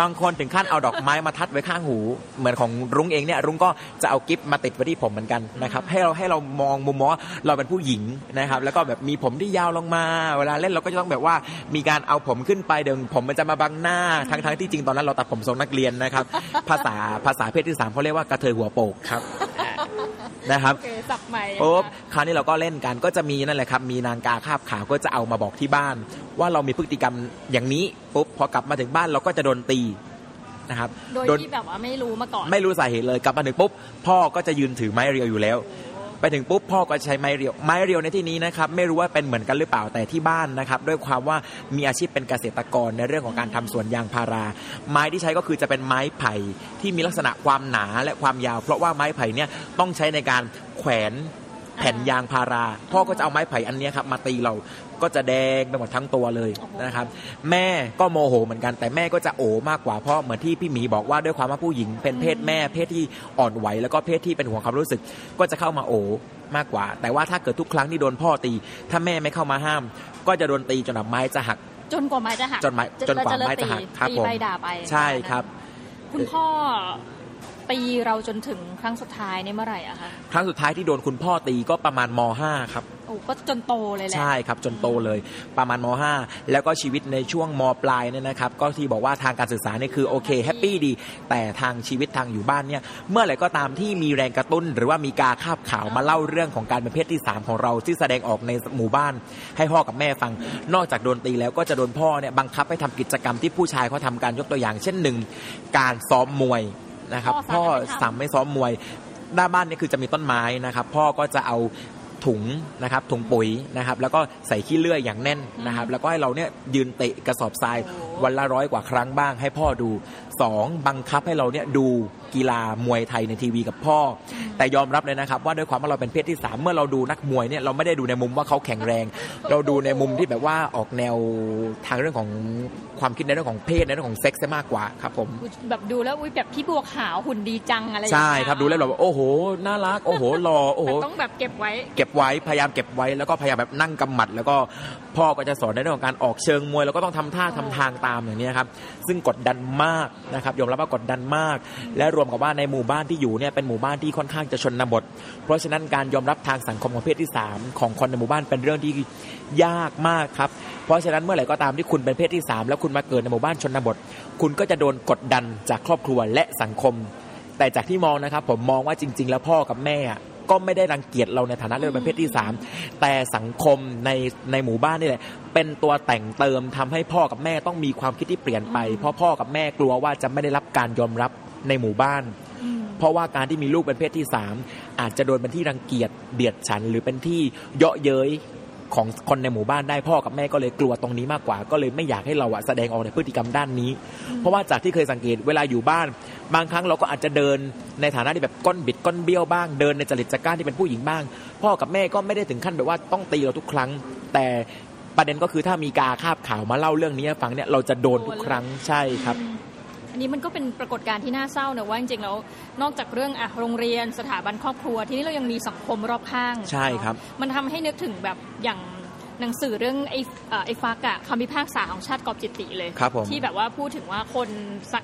บางคนถึงขั้นเอาดอกไม้มาทัดไว้ข้างหู เหมือนของรุ้งเองเนี่ยรุ้งก็จะเอากิฟมาติดไว้ที่ผมเหมือนกันนะครับให้เราให้เรามองมุมมองว่าเราเป็นผู้หญิงนะครับ แล้วก็แบบมีผมที่ยาวลงมา เวลาเล่นเราก็จะต้องแบบว่ามีการเอาผมขึ้นไปเดี๋ยวผมมันจะมาบังหน้าทั้งทั้งๆที่จริงตอนนั้นเราตัดผมทรงนักเรียนนะครับ ภาษาภาษาเพศที่สามเขาเรียกว่ากระเทยหัวโปกครับ นะครับโอเคสับใหม่ปุ๊บคราวนี้เราก็เล่นกันก็จะมีนั่นแหละครับ มีนางกาคาบขาวก็จะเอามาบอกที่บ้าน ว่าเรามีพฤติกรรมอย่างนี้ปุ๊บพอกลับมาถึงบ้านเราก็จะโดนตีนะครับโดยโดนที่แบบว่าไม่รู้มาก่อน ไม่รู้สาเหตุเลยกลับมาถึงปุ๊บพ่อก็จะยืนถือไม้เรียวอยู่แล้ว ไปถึงปุ๊บพ่อก็ใช้ไม้เรียว ไม้เรียวในที่นี้นะครับไม่รู้ว่าเป็นเหมือนกันหรือเปล่าแต่ที่บ้านนะครับด้วยความว่ามีอาชีพเป็นเกษตรกรในเรื่องของการทำสวนยางพารา ไม้ที่ใช้ก็คือจะเป็นไม้ไผ่ที่มีลักษณะความหนาและความยาว เพราะว่าไม้ไผ่เนี่ยต้องใช้ในการแขวนแผ่นยางพารา พ่อก็จะเอาไม้ไผ่อันนี้ครับมาตีเรา ก็จะแดงไปหมดทั้งตัวเลยนะครับ แม่ก็โมโหเหมือนกัน แต่แม่ก็จะโอมากกว่าเพราะเหมือนที่พี่หมีบอกว่าด้วยความว่าผู้หญิงเป็นเพศแม่ เพศที่อ่อนไหวแล้วก็เพศที่เป็นห่วงความรู้สึก ก็จะเข้ามาโอมากกว่า แต่ว่าถ้าเกิดทุกครั้งที่โดนพ่อตี ถ้าแม่ไม่เข้ามาห้าม ก็จะโดนตีจนแบบไม้จะหัก จนกว่าไม้จะหักจนไม้จนกว่าไม้จะหักครับตีผมไปด่าไปใช่ครับ คุณพ่อตีเราจนถึงครั้งสุดท้ายเนี่ยเมื่อไหร่อะคะครั้งสุดท้ายที่โดนคุณพ่อตีก็ประมาณม .5 ครับ โอ้ก็จนโตเลยแหละ ใช่ครับจนโตเลยประมาณม .5 แล้วก็ชีวิตในช่วงมปลายเนี่ยนะครับก็ที่บอกว่าทางการศึกษาเนี่ยคือโอเคแฮปปี้ดี แต่ทางชีวิตทางอยู่บ้านเนี่ยเมื่อไหร่ก็ตามที่มีแรงกระตุ้น หรือว่ามีกาคาบข่าวมาเล่าเรื่องของการเป็นเพศที่ 3 ของเราที่แสดงออกในหมู่บ้าน ให้พ่อกับแม่ฟัง นอกจากโดนตีแล้วก็จะโดนพ่อเนี่ยบังคับให้ทำกิจกรรมที่ผู้ชายเขาทำการยกตัวอย่าง เช่นหนึ่งการซ้อมมวยนะครับพ่อสั่งไม่ซ้อมมวยหน้าบ้านเนี่ยคือจะมีต้นไม้นะครับ พ่อก็จะเอา ถุงนะครับถุงปุ๋ยนะครับแล้วก็ใส่ขี้เลื่อยอย่างแน่นนะครับแล้วก็ให้เราเนี่ยยืนเตะกระสอบทรายวันละร้อยกว่าครั้งบ้างให้พ่อดู สองบังคับให้เราเนี่ยดูกีฬามวยไทยในทีวีกับพ่อ แต่ยอมรับเลยนะครับ ว่าด้วยความว่าเราเป็นเพศที่สามเมื่อเราดูนักมวยเนี่ยเราไม่ได้ดูในมุมว่าเขาแข็งแรง เราดูในมุมที่แบบว่าออกแนวทางเรื่องของความคิดในเรื่องของเพศในเรื่องของเซ็กซ์ซะมากกว่าครับผมแบบดูแล้วอุ้ยแบบพี่บัวขาวหุ่นดีจังอะไรอย่างใช่เงี้ยครับดูแล้วเราแบบโอ้โหน่ารักโอ้โหหล่อโอ้โหแต่ต้องแบบเก็บไว้ เก็บไว้พยายามเก็บไว้แล้วก็พยายามแบบนั่งกำหมัด แล้วก็พ่อก็จะสอนในเรื่องของการออกเชิงมวย แล้วก็ต้องทำท่าทำทางตามอย่างนี้ครับซึ่งกดดันมากนะครับยอมรับว่ากดดันมาก และรวมกับว่าในหมู่บ้านที่อยู่เนี่ยเป็นหมู่บ้านที่ค่อนข้างจะชนบท เพราะฉะนั้นการยอมรับทางสังคมของเพศที่ 3 ของคนในหมู่บ้านเป็นเรื่องที่ยากมากครับเพราะฉะนั้นเมื่อไหร่ก็ตามที่คุณเป็นเพศที่ 3 แล้วคุณมาเกิดในหมู่บ้านชนบท คุณก็จะโดนกดดันจากครอบครัวและสังคม แต่จากที่มองนะครับผมมองว่าจริง ๆ แล้วพ่อกับแม่อะ ก็ไม่ได้รังเกียจเราในฐานะเราเป็นเพศที่ 3 แต่สังคมในในหมู่บ้านนี่แหละเป็นตัวแต่งเติมทำให้พ่อกับแม่ต้องมีความคิดที่เปลี่ยนไป เพราะพ่อกับแม่กลัวว่าจะไม่ได้รับการยอมรับในหมู่บ้าน เพราะว่าการที่มีลูกเป็นเพศที่3อาจจะโดนเป็นที่รังเกียจเดียดฉัน หรือเป็นที่เยาะเย้ย ของคนในหมู่บ้านได้พ่อกับแม่ก็เลยกลัวตรงนี้มากกว่า ก็เลยไม่อยากให้เราอะแสดงออกในพฤติกรรมด้านนี้ เพราะว่าจากที่เคยสังเกตเวลาอยู่บ้าน บางครั้งเราก็อาจจะเดินในฐานะที่แบบก้นบิดก้นเบี้ยวบ้างเดินในจริตจักร้านที่เป็นผู้หญิงบ้าง พ่อกับแม่ก็ไม่ได้ถึงขั้นแบบว่าต้องตีเราทุกครั้ง แต่ประเด็นก็คือถ้ามีกาคาบข่าวมาเล่าเรื่องนี้ให้ฟังเนี่ยเราจะโดนทุกครั้งใช่ครับ อันนี้มันก็เป็นปรากฏการณ์ที่น่าเศร้านะว่าจริงๆแล้วนอกจากเรื่องอะโรงเรียนสถาบันครอบครัว ทีนี้เรายังมีสังคมรอบข้าง ใช่ครับเนอะมันทำให้นึกถึงแบบอย่าง หนังสือเรื่องไอ้เอ่อไอ้ฟักอะคำพิพากษาของชาติกอบจิตติเลยครับผมที่แบบว่าพูดถึงว่าคน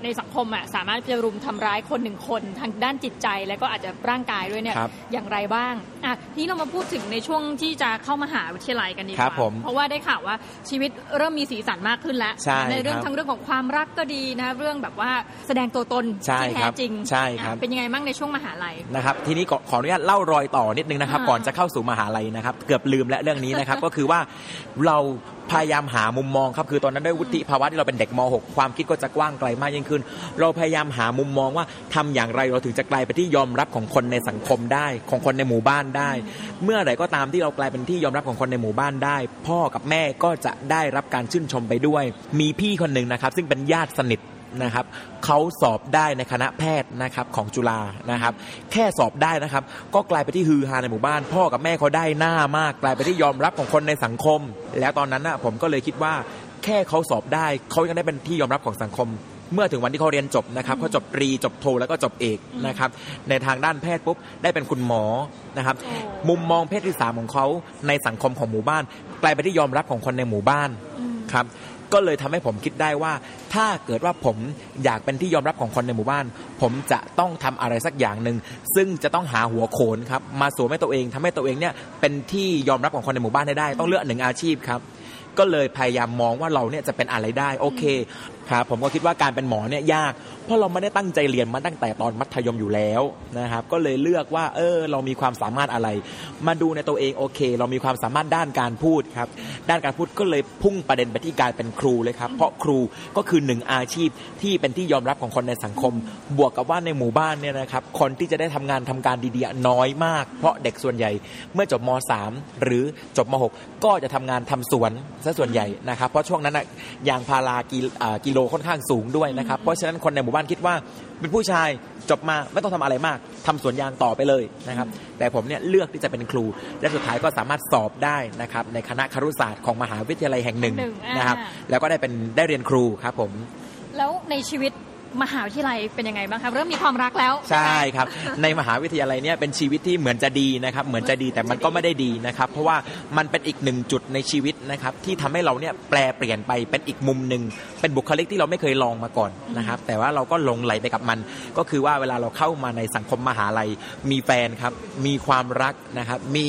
ในสังคมอะสามารถจะรุมทำร้ายคนหนึ่งคนทางด้านจิตใจและก็อาจจะร่างกายด้วยเนี่ยครับอย่างไรบ้างอะทีนี้เรามาพูดถึงในช่วงที่จะเข้ามหาวิทยาลัยกันดีกครับว่าผมเพราะว่าได้ข่าวว่าชีวิตเริ่มมีสีสันมากขึ้นแล้วใช่ในเรื่องครับทั้งเรื่องของความรักก็ดีนะเรื่องแบบว่าแสดงตัวตนใช่ที่คแท้รับจริงใช่ครับอะเป็นยังไงบ้างในช่วงมหาลัยนะครับทีนี้ขอขออนุญาตเล่ารอยต่อนิดนึงนะครับอ่าก่อนจะเข้าสู่มหาลัยนะครับเกือบลืมและเรื่องนี้นะครับก็คือว่าเราพยายามหามุมมองครับคือตอนนั้นด้วยวุฒิภาวะที่เราเป็นเด็กม .6 ความคิดก็จะกว้างไกลมากยิ่งขึ้น เราพยายามหามุมมองว่าทำอย่างไรเราถึงจะกลายเป็นที่ยอมรับของคนในสังคมได้ ของคนในหมู่บ้านได้ เมื่อไหร่ก็ตามที่เรากลายเป็นที่ยอมรับของคนในหมู่บ้านได้ พ่อกับแม่ก็จะได้รับการชื่นชมไปด้วย มีพี่คนหนึ่งนะครับ ซึ่งเป็นญาติสนิท นะครับเขาสอบได้ในคณะแพทย์นะครับของจุฬานะครับ แค่สอบได้นะครับ ก็กลายไปนที่ฮือฮาในหมู่บ้าน พ่อกับแม่เขาได้หน้ามาก กลายไปนที่ยอมรับของคนในสังคม แล้วตอนนั้นน่ะผมก็เลยคิดว่า แค่เขาสอบได้เขายังได้เป็นที่ยอมรับของสังคมเมื่อถึงวันที่เขาเรียนจบนะครับเขาจบตรีจบโทแล้วก็จบเอกนะครับ ในทางด้านแพทย์ปุ๊บได้เป็นคุณหมอนะครับโอ้มุมมองเพศที่สามของเขาในสังคมของหมู่บ้าน กลายเป็นที่ยอมรับของคนในหมู่บ้านครับ ก็เลยทำให้ผมคิดได้ว่า ถ้าเกิดว่าผมอยากเป็นที่ยอมรับของคนในหมู่บ้าน ผมจะต้องทำอะไรสักอย่างหนึ่งซึ่งจะต้องหาหัวโขนครับมาสวมให้ตัวเองทำให้ตัวเองเนี่ยเป็นที่ยอมรับของคนในหมู่บ้านให้ได้ ต้องเลือกหนึ่งอาชีพครับก็เลยพยายามมองว่าเราเนี่ยจะเป็นอะไรได้โอเค ครับผมก็คิดว่าการเป็นหมอเนี่ยยาก เพราะเราไม่ได้ตั้งใจเรียนมาตั้งแต่ตอนมัธยมอยู่แล้วนะครับก็เลยเลือกว่าเออเรามีความสามารถอะไร มาดูในตัวเองโอเค เรามีความสามารถด้านการพูดครับด้านการพูดก็เลยพุ่งประเด็นไปที่การเป็นครูเลยครับเพราะครูก็คือหนึ่งอาชีพที่เป็นที่ยอมรับของคนในสังคม บวกกับว่าในหมู่บ้านเนี่ยนะครับคนที่จะได้ทำงานทำการดีๆน้อยมาก เพราะเด็กส่วนใหญ่เมื่อจบม .3 หรือจบม .6 ก็จะทำงานทำสวนซะส่วนใหญ่นะครับเพราะช่วงนั้นน่ะยางพารากิอ่ากิโลค่อนข้างสูงด้วยนะครับ เพราะฉะนั้นคนในหมู่บ้านคิดว่าเป็นผู้ชายจบมาไม่ต้องทำอะไรมากทำสวนยางต่อไปเลยนะครับ แต่ผมเนี่ยเลือกที่จะเป็นครู และสุดท้ายก็สามารถสอบได้นะครับในคณะครุศาสตร์ของมหาวิทยาลัยแห่งหนึ่งแห่งหนึ่งอ่านนะครับ แล้วก็ได้เป็นได้เรียนครูครับผม แล้วในชีวิต มหาวิทยาลัยเป็นยังไงบ้างครับเริ่มมีความรักแล้วใช่ครับ ในมหาวิทยาลัยเนี่ยเป็นชีวิตที่เหมือนจะดีนะครับ เหมือนจะดีแต่มันก็ไม่ได้ดีนะครับ เพราะว่ามันเป็นอีกหนึ่งจุดในชีวิตนะครับที่ทำให้เราเนี่ยแปลเปลี่ยนไปเป็นอีกมุมหนึ่งเป็นบุคลิกที่เราไม่เคยลองมาก่อนนะครับ แต่ว่าเราก็หลงไหลไปกับมัน ก็คือว่าเวลาเราเข้ามาในสังคมมหาลัย มีแฟนครับ มีความรักนะครับ มี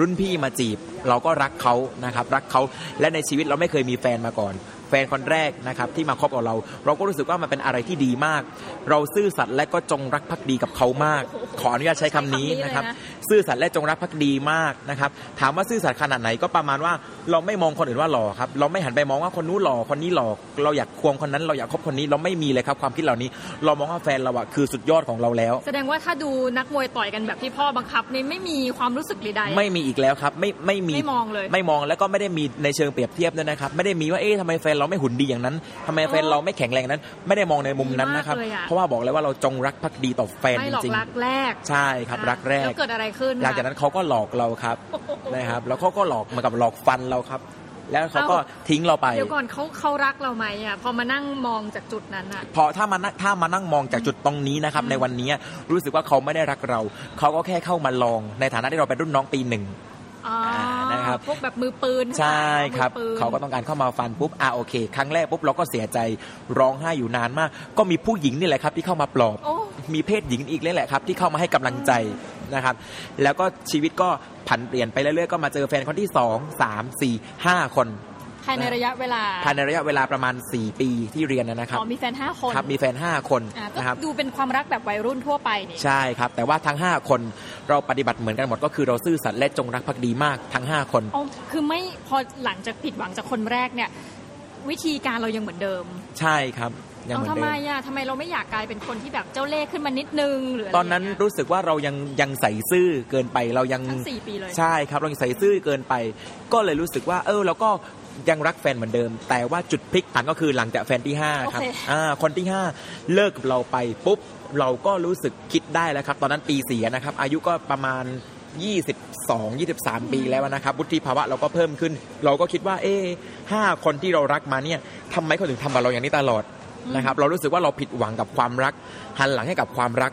รุ่นพี่มาจีบ เราก็รักเขานะครับรักเขาและในชีวิตเราไม่เคยมีแฟนมาก่อน แฟนคนแรกนะครับที่มาคบกับเรา เราก็รู้สึกว่ามันเป็นอะไรที่ดีมาก เราซื่อสัตย์และก็จงรักภักดีกับเขามาก ขออนุญาตใช้คำนี้นะครับ ซื่อสัตย์และจงรักภักดีมากนะครับ ถามว่าซื่อสัตย์ขนาดไหนก็ประมาณว่าเราไม่มองคนอื่นว่าหล่อครับ เราไม่หันไปมองว่าคนนู้นหล่อคนนี้หล่อเราอยากควงคนนั้น เราอยากคบคนนี้เราไม่มีเลยครับความคิดเหล่านี้ เรามองว่าแฟนเราอะคือสุดยอดของเราแล้ว แสดงว่าถ้าดูนักมวยต่อยกันแบบที่พ่อบังคับนี่ไม่มีความรู้สึกใดๆไม่มีอีกแล้วครับ ไม่ไม่มีไม่มองเลยไม่มองแล้วก็ไม่ได้มีในเชิงเปรียบเทียบด้วยนะครับ ไม่ได้มีว่าเอ๊ะทำไมแฟนเราไม่หุ่นดีอย่างนั้นทำไมแฟนเราไม่แข็งแรงอย่างนั้น ไม่ได้มองในมุมนั้นนะครับดีมากเลยอะเพราะว่าบอกเลยว่าเราจงรักภักดีต่อแฟนไม่จหลอกริงรักแรกๆใช่ครับรักแรกแล้วเกิดอะไรขึ้นหลังจากนั้นเขาก็หลอกเราครับนะครับ แล้วเขาก็หลอกเหมากับหลอกฟันเราครับ แล้วเขาก็ทิ้งเราไปเดี๋ยวก่อนเขาเขารักเราไหมอะพอมานั่งมองจากจุดนั้นอะพอถ้ามานั่งถ้ามานั่งมองจากจุดตรงนี้นะครับ ในวันนี้รู้สึกว่าเขาไม่ได้รักเรา เขาก็แค่เข้ามาลองในฐานะที่เราเป็นรุ่นน้องปีหนึ่งอ๋อ นะครับพวกแบบมือปืนใช่ครับมือปืนเขาก็ต้องการเข้ามาฟันปุ๊บอ่าโอเค ครั้งแรกปุ๊บเราก็เสียใจร้องไห้อยู่นานมาก ก็มีผู้หญิงนี่แหละครับที่เข้ามาปลอบโอ้มีเพศหญิงอีกนี่แหละครับ ที่เข้ามาให้กำลังใจนะครับ แล้วก็ชีวิตก็ผันเปลี่ยนไปเรื่อยๆก็มาเจอแฟนคนที่สองสามสี่ห้าคน ภายในระยะเวลาภายในระยะเวลาประมาณ 4 ปีที่เรียนนะครับอ๋อมีแฟนห้าคนครับมีแฟน 5 คนอะก็นะครับดูเป็นความรักแบบวัยรุ่นทั่วไปนี่ใช่ครับ แต่ว่าทั้ง 5 คนเราปฏิบัติเหมือนกันหมดก็คือเราซื่อสัตย์และจงรักภักดีมากทั้ง 5 คนอ๋อคือไม่พอหลังจากผิดหวังจากคนแรกเนี่ยวิธีการเรายังเหมือนเดิม ใช่ครับยังเหเอามือนทำเดิไมมอะทำไมเราไม่อยากกลายเป็นคนที่แบบเจ้าเล่ห์ขึ้นมานิดนึงหรืออะไรตอนนั้นย่างเงี้ยรู้สึกว่าเรายังยังใส่ซื่อเกินไปเรายังทั้งสี่ปีเลยใช่ครับเรายังใส่ซื่อเกินไป ก็เลยรู้สึกว่า เออเราก็ ยังรักแฟนเหมือนเดิม แต่ว่าจุดพลิกผันก็คือหลังจากแฟนที่ห้าครับโอเคอ่าคนที่ห้าเลิกกับเราไปปุ๊บเราก็รู้สึกคิดได้แล้วครับ ตอนนั้นปีสี่นะครับ อายุก็ประมาณ 22 23 ปีแล้วนะครับวุฒิภาวะเราก็เพิ่มขึ้น เราก็คิดว่าเอ๊ะห้าคนที่เรารักมาเนี่ยทำไมเขาถึงทำกับเราอย่างนี้ตลอดนะครับ เรารู้สึกว่าเราผิดหวังกับความรัก หันหลังให้กับความรัก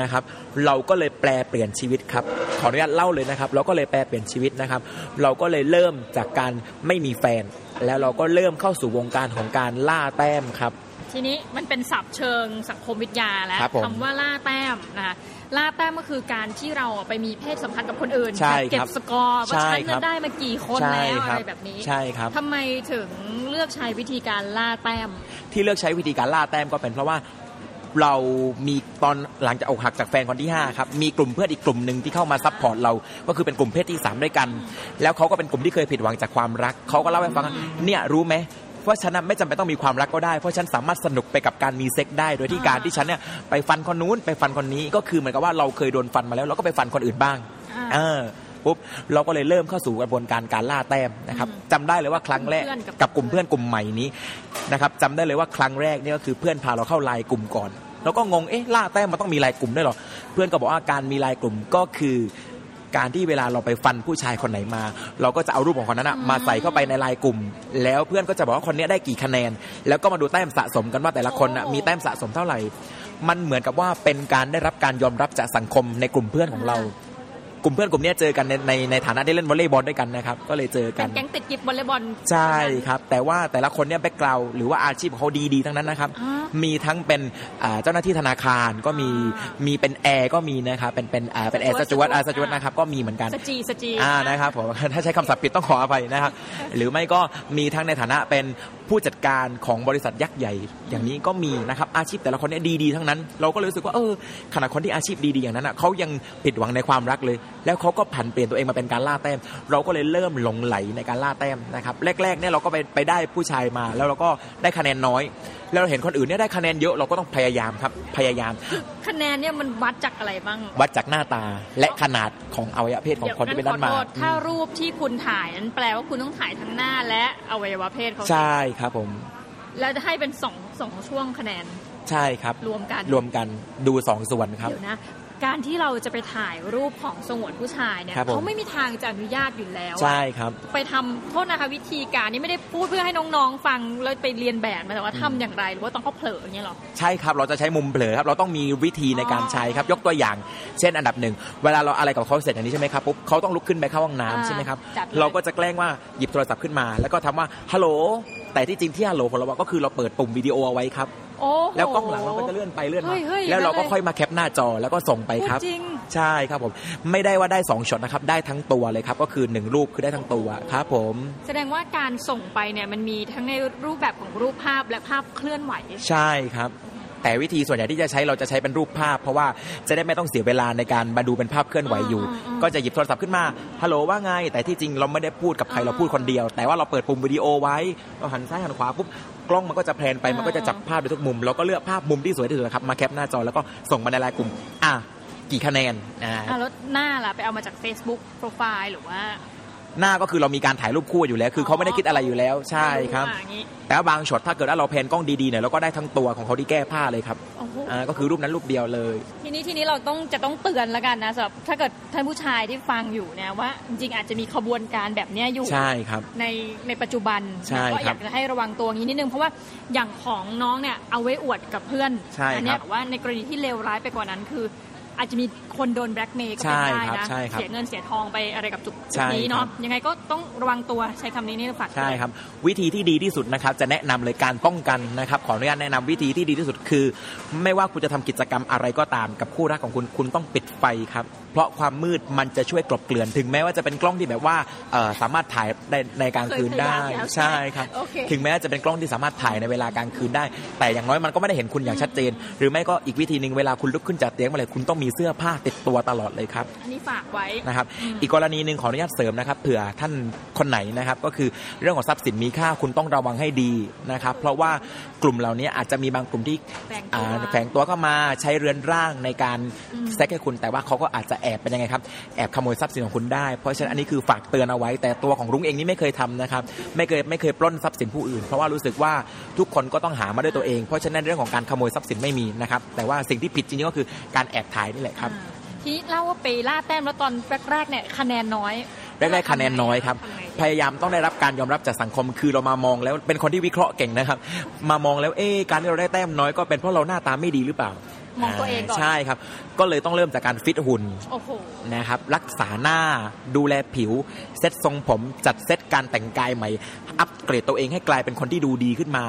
นะครับ เราก็เลยแปลเปลี่ยนชีวิตครับขออนุญาตเล่าเลยนะครับ เราก็เลยแปลเปลี่ยนชีวิตนะครับ เราก็เลยเริ่มจากการไม่มีแฟน แล้วเราก็เริ่มเข้าสู่วงการของการล่าแต้มครับ ทีนี้มันเป็นศัพท์เชิงสังคมวิทยาแล้วครับผมคำว่าล่าแต้มนะคะล่าแต้มก็คือการที่เราไปมีเพศสัมพันธ์กับคนอื่นใช่แบบเก็ครับบสกอร์ว่าใช่ฉันครัน่ะบได้มากี่คนใช่แล้วครัอะบไรแบบนี้ใช่ครับทำไมถึงเลือกใช้วิธีการล่าแต้ม ที่เลือกใช้วิธีการล่าแต้มก็เป็นเพราะว่า เรามีตอนหลังจากอกหักจากแฟนคนที่5ครับมีกลุ่มเพื่อนอีกกลุ่มหนึ่งที่เข้ามา support เราก็คือเป็นกลุ่มเพศที่ 3 ด้วยกัน แล้วเขาก็เป็นกลุ่มที่เคยผิดหวังจากความรักเขาก็เล่าให้ฟังว่าเนี่ยรู้ไหมว่าฉันน่ะไม่จำเป็นต้องมีความรักก็ได้ เพราะฉันสามารถสนุกไปกับการมีเซ็กได้ โดยที่การที่ฉันเนี่ยไปฟันคนนู้นไปฟันคนนี้ก็คือเหมือนกับว่าเราเคยโดนฟันมาแล้วเราก็ไปฟันคนอื่นบ้างอ่าเออ ปุ๊บเราก็เลยเริ่มเข้าสู่กระบวนการการล่าแต้มนะครับจำได้เลยว่าครั้งแรกเพื่อนกับกับกลุ่มเพื่อนกลุ่มใหม่นี้นะครับจำได้เลยว่าครั้งแรกเนี่ยก็คือเพื่อนพาเราเข้าไลน์กลุ่มก่อนเราก็งงเอ๊ะล่าแต้มมันต้องมีไลน์กลุ่มด้วยเหรอเพื่อนก็บอกว่าการมีไลน์กลุ่มก็คือการที่เวลาเราไปฟันผู้ชายคนไหนมา เราก็จะเอารูปของคนนั้นนะมาใส่เข้าไปในไลน์กลุ่ม แล้วเพื่อนก็จะบอกว่าคนเนี้ยได้กี่คะแนน แล้วก็มาดูแต้มสะสมกันว่าแต่ละคนนะโอ้มีแต้มสะสมเท่าไหร่ มันเหมือนกับว่าเป็นการได้รับการยอมรับจากสังคมในกลุ่มเพื่อนของเรา กลุ่มเพื่อนกลุ่มเนี้ยเจอกันในในในฐานะได้เล่นวอลเลย์บอลด้วยกันนะครับก็เลยเจอกัเป็นนแก๊งติดกิฟวอลเลย์บอลใช่ครับ แต่ว่าแต่ละคนเนี่ย background หรือว่าอาชีพของเขาดีๆทั้งนั้นนะครับอ่ามีทั้งเป็นอ่าเจ้าหน้าที่ธนาคารก็มีมีเป็นแอร์ก็มีนะครับเป็นเป็นอ่าเป็นแอร์สจ๊วตอ่าสจ๊วตนะครับก็มีเหมือนกันสจีสจีอ่านะครับผมถ้าใช้คำศัพท์ผิดต้องขออภัยนะครับหรือไม่ก็มีทั้งในฐานะเป็น ผู้จัดการของบริษัทยักษ์ใหญ่อย่างนี้ก็มีนะครับอาชีพแต่ละคนเนี่ยดีๆทั้งนั้น เราก็เลยรู้สึกว่าเออขณะคนที่อาชีพดีๆอย่างนั้นอะเขายังผิดหวังในความรักเลย แล้วเขาก็ผันเปลี่ยนตัวเองมาเป็นการล่าแต้ม เราก็เลยเริ่มหลงไหลในการล่าแต้มนะครับแรกๆเนี่ยเราก็ไปไปได้ผู้ชายมา แล้วเราก็ได้คะแนนน้อย แล้วเราเห็นคนอื่นเนี่ยได้คะแนนเยอะเราก็ต้องพยายามครับพยายามคะแนนเนี่ยมันวัดจากอะไรบ้าง วัดจากหน้าตาและขนาดของอวัยวะเพศของคนที่เป็นด้านขอมาโทษถ้ารูปที่คุณถ่ายนั้นแปลว่าคุณต้องถ่ายทั้งหน้าและอวัยวะเพศเขาสิใช่ครับผม แล้วจะให้เป็นสองสองช่วงคะแนนใช่ครับ รวมกันรวมกันดูสองส่วนครับเดี๋ยวนะ การที่เราจะไปถ่ายรูปของสงวนผู้ชายเนี่ยครับผมเขาไม่มีทางจะอนุญาตอยู่แล้วอะใช่ครับ ไปทำโทษนะคะวิธีการนี่ไม่ได้พูดเพื่อให้น้องๆ ฟังแล้วไปเรียนแบบมาแต่ว่าทำอย่างไรหรือว่าต้องเขาเผลออย่างเงี้ยหรอใช่ครับเราจะใช้มุมเผลอครับเราต้องมีวิธีในการใช้ครับยกตัวอย่าง เช่นอันดับหนึ่งเวลาเราอะไรกับเขาเสร็จอย่างนี้ใช่ไหมครับปุ๊บเขาต้องลุกขึ้นไปเข้าห้องน้ำอ่าใช่ไหมครับจัดเลยเราก็จะแกล้งว่าหยิบโทรศัพท์ขึ้นมา แล้วก็ทำว่าฮัลโหลแต่ที่จริงที่ฮัลโหลของเราก็คือเราเปิดปุ่มวิดีโอเอาไว้ครับ โอ้โหแล้วกล้องหลังเราก็จะเลื่อนไปเลื่อนเฮ้มายเฮ้ยแล้วเราก็อย่างนั้นเลยค่อยมาแคปหน้าจอแล้วก็ส่งไปครับ พูดจริง ใช่ครับผม ไม่ได้ว่าได้สองช็อตนะครับ ได้ทั้งตัวเลยครับ ก็คือหนึ่งรูปคือได้ทั้งตัวครับผม แสดงว่าการส่งไปเนี่ยมันมีทั้งในรูปแบบของรูปภาพและภาพเคลื่อนไหว ใช่ครับ แต่วิธีส่วนใหญ่ที่จะใช้เราจะใช้เป็นรูปภาพ เพราะว่าจะได้ไม่ต้องเสียเวลาในการมาดูเป็นภาพเคลื่อนไหวอยู่อืมอืมก็จะหยิบโทรศัพท์ขึ้นมาฮัลโหลว่าไง แต่ที่จริงเราไม่ได้พูดกับใครอ่าเราพูดคนเดียว แต่ว่าเราเปิดปุ่มวิดีโอไว้เราหันซ้ายหันขวาปุ๊บ กล้องมันก็จะแพนไปอ่ามัมันก็จะจับภาพไปทุกมุมเราก็เลือกภาพมุมที่สวยที่สุดครับมา cap หน้าจอแล้วก็ส่งมาในไลน์กลุ่มอะกี่คะแนนอ่าอะแล้วหน้าล่ะไปเอามาจาก Facebook โปรไฟล์หรือว่า หน้าก็คือเรามีการถ่ายรูปคู่อยู่แล้ว คือเขาไม่ได้คิดอะไรอยู่แล้วใช่ครับอะอย่างงี้แต่ว่าบางช็อตถ้าเกิดว่าเรา pan กล้องดีๆเนี่ยเราก็ได้ทั้งตัวของเขาที่แก้ผ้าเลยครับโอ้โหอ่าก็คือรูปนั้นรูปเดียวเลย ทีนี้ทีนี้เราต้องจะต้องเตือนแล้วกันนะสำหรับถ้าเกิดท่านผู้ชายที่ฟังอยู่เนี่ยว่า จริงๆอาจจะมีขบวนการแบบเนี้ยอยู่ใช่ครับในในปัจจุบันใช่ก็คอรัยาบกจะให้ระวังตัวอย่างนี้นิดนึงเพราะว่าอย่างของน้องเนี่ยเอาไว้อวดกับเพื่อนใช่อัเนี้คยรับแต่ว่าในกรณีที่เลวร้ายไปกว่านั้นคือ อาจจะมีคนโดนแบล็กเมย์ก็เป็นใช่ได้ครับนะใช่ครับเสียเงินเสียทองไปอะไรกับจุดใช่นี้ครัเนาะบยังไงก็ต้องระวังตัวใช้คำนี้นี่ฝากใช่ครับ วิธีที่ดีที่สุดนะครับ จะแนะนำเลยการป้องกันนะครับ ขออนุญาตแนะนำวิธีที่ดีที่สุดคือ ไม่ว่าคุณจะทำกิจกรรมอะไรก็ตามกับคู่รักของคุณคุณต้องปิดไฟครับเพราะความมืดมันจะช่วยกลบเกลื่อนถึงแม้ว่าจะเป็นกล้องที่แบบว่าเอ่อสามารถถ่ายในในกลางคืนได้ใช่ครับโอเคถึงแม้จะเป็นกล้องที่สามารถถ่ายในเวลากลางคืนได้ แต่อย่างน้อยมันก็ไม่ได้เห็นคุณอย่างชัดเจน หรือไม่ก็อีกวิธีหนึ่งเวลาคุณลุกขึ้นจากเตียงมาเลยคุณต้องมีเสื้อผ้าติดตัวตลอดเลยครับ อันนี้ฝากไว้นะครับ อีกกรณีหนึ่งขออนุญาตเสริมนะครับเผื่อท่านคนไหนนะครับ ก็คือเรื่องของทรัพย์สินมีค่าคุณต้องระวังให้ดีนะครับ เพราะว่ากลุ่มเหล่านี้อาจจะมีบางกลุ่มที่แฝงตัวอ่าแฝงตัวเข้ามาใช้เรือนร่างในการแซกให้คุณ แต่ว่าเขาก็อาจจะแอบเป็นยังไงครับแอบขโมยทรัพย์สินของคุณได้ เพราะฉะนั้นอันนี้คือฝากเตือนเอาไว้ แต่ตัวของรุ้งเองนี่ไม่เคยทำนะครับไม่เคยไม่เคยปล้นทรัพย์สินผู้อื่น เพราะว่ารู้สึกว่าทุกคนก็ต้องหามาด้วยตัวเอง เพราะฉะนั้นเรื่องของการขโมยทรัพย์สินไม่มีนะครับแต่ว่าสิ่งที่ผิดจริงๆก็คือการแอบถ่ายนี่แหละครับอ่า ทีนี้เล่าว่าไปล่าแต้มแล้วตอนแรกๆเนี่ยคะแนนน้อยแรกๆคะแนนน้อยครับทำไงพยายามต้องได้รับการยอมรับจากสังคม คือเรามามองแล้วเป็นคนที่วิเคราะห์เก่งนะครับ มามองแล้วเอ๊ะการที่เราได้แต้มน้อยก็เป็นเพราะเราหน้าตาไม่ดีหรือเปล่ามองตัวเองก่อนใช่ครับ ก็เลยต้องเริ่มจากการฟิตหุ่นโอ้โหนะครับ รักษาหน้าดูแลผิว เซ็ตทรงผมจัดเซ็ตการแต่งกายใหม่ อัปเกรดตัวเองให้กลายเป็นคนที่ดูดีขึ้นมา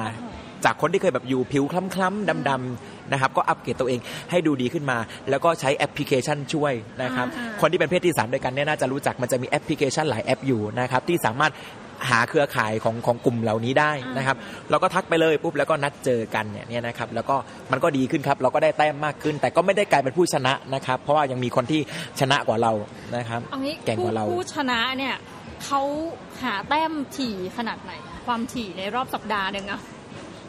จากคนที่เคยแบบอยู่ผิวคล้ำๆดำๆ นะครับก็อัปเกรดตัวเองให้ดูดีขึ้นมา แล้วก็ใช้แอปพลิเคชันช่วยนะครับอ่าคนที่เป็นเพศที่3ด้วยกันเนี่ยน่าจะรู้จักมันจะมีแอปพลิเคชันหลายแอปอยู่นะครับที่สามารถหาเครือข่ายของของกลุ่มเหล่านี้ได้นะครับเราก็ทักไปเลยปุ๊บแล้วก็นัดเจอกันเนี่ยเนี่ยนะครับแล้วก็มันก็ดีขึ้นครับ เราก็ได้แต้มมากขึ้น แต่ก็ไม่ได้กลายเป็นผู้ชนะนะครับ เพราะว่ายังมีคนที่ชนะกว่าเรานะครับเอางี้เก่งกว่าเราผู้ผู้ชนะเนี่ยเขาหาแต้มถี่ขนาดไหน ความถี่ในรอบสัปดาห์หนึ่งอะ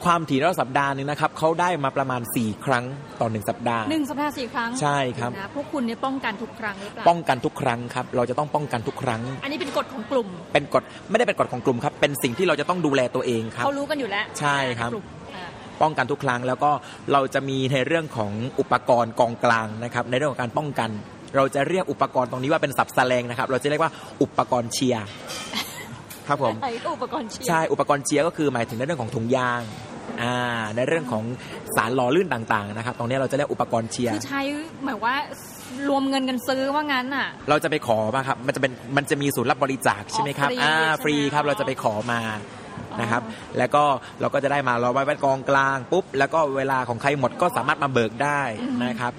ความถี่รอบสัปดาห์หนึงนะครับเขาได้มาประมาณ 4 ครั้งต่อหนึ่งสัปดาห์หนึ่งสัปดาห์สี่ครั้งใช่ครับนะพวกคุณเนี่ยป้องกันทุกครั้งหรือเปล่าป้องกันทุกครั้งครับเราจะต้องป้องกันทุกครั้ง อันนี้เป็นกฎของกลุ่ม เป็นกฎไม่ได้เป็นกฎของกลุ่มครับเป็นสิ่งที่เราจะต้องดูแลตัวเองครับเขารู้กันอยู่แล้วใช่ครับกลุ่มอ่าป้องกันทุกครั้งแล้วก็เราจะมีในเรื่องของอุปกรณ์กองกลางนะครับในเรื่องของการป้องกัน เราจะเรียกอุปกรณ์ตรงนี้ว่าเป็นสับแสลงนะครับ เราจะเรียกว่าอุปกรณ์เชียร์ ครับผมไอ้ก็อุปกรณ์เชียร์ใช่อุปกรณ์เชียร์ก็คือหมายถึงในเรื่องของถุงยางอ่าในเรื่องของสารหล่อลื่นต่างๆนะครับตรงนี้เราจะเรียกอุปกรณ์เชียร์คือใช้หมายว่ารวมเงินกันซื้อว่างั้นอะ เราจะไปขอมาครับ มันจะเป็นมันจะมีศูนย์รับบริจาคใช่ไหมครับอ๋อฟรีอ่าใช่ไหมฟรีครับอ๋อเราจะไปขอมานะครับอ๋อแล้วก็เราก็จะได้มาเราไว้ไว้กองกลางปุ๊บ แล้วก็เวลาของใครหมดก็สามารถมาเบิกได้นะครับ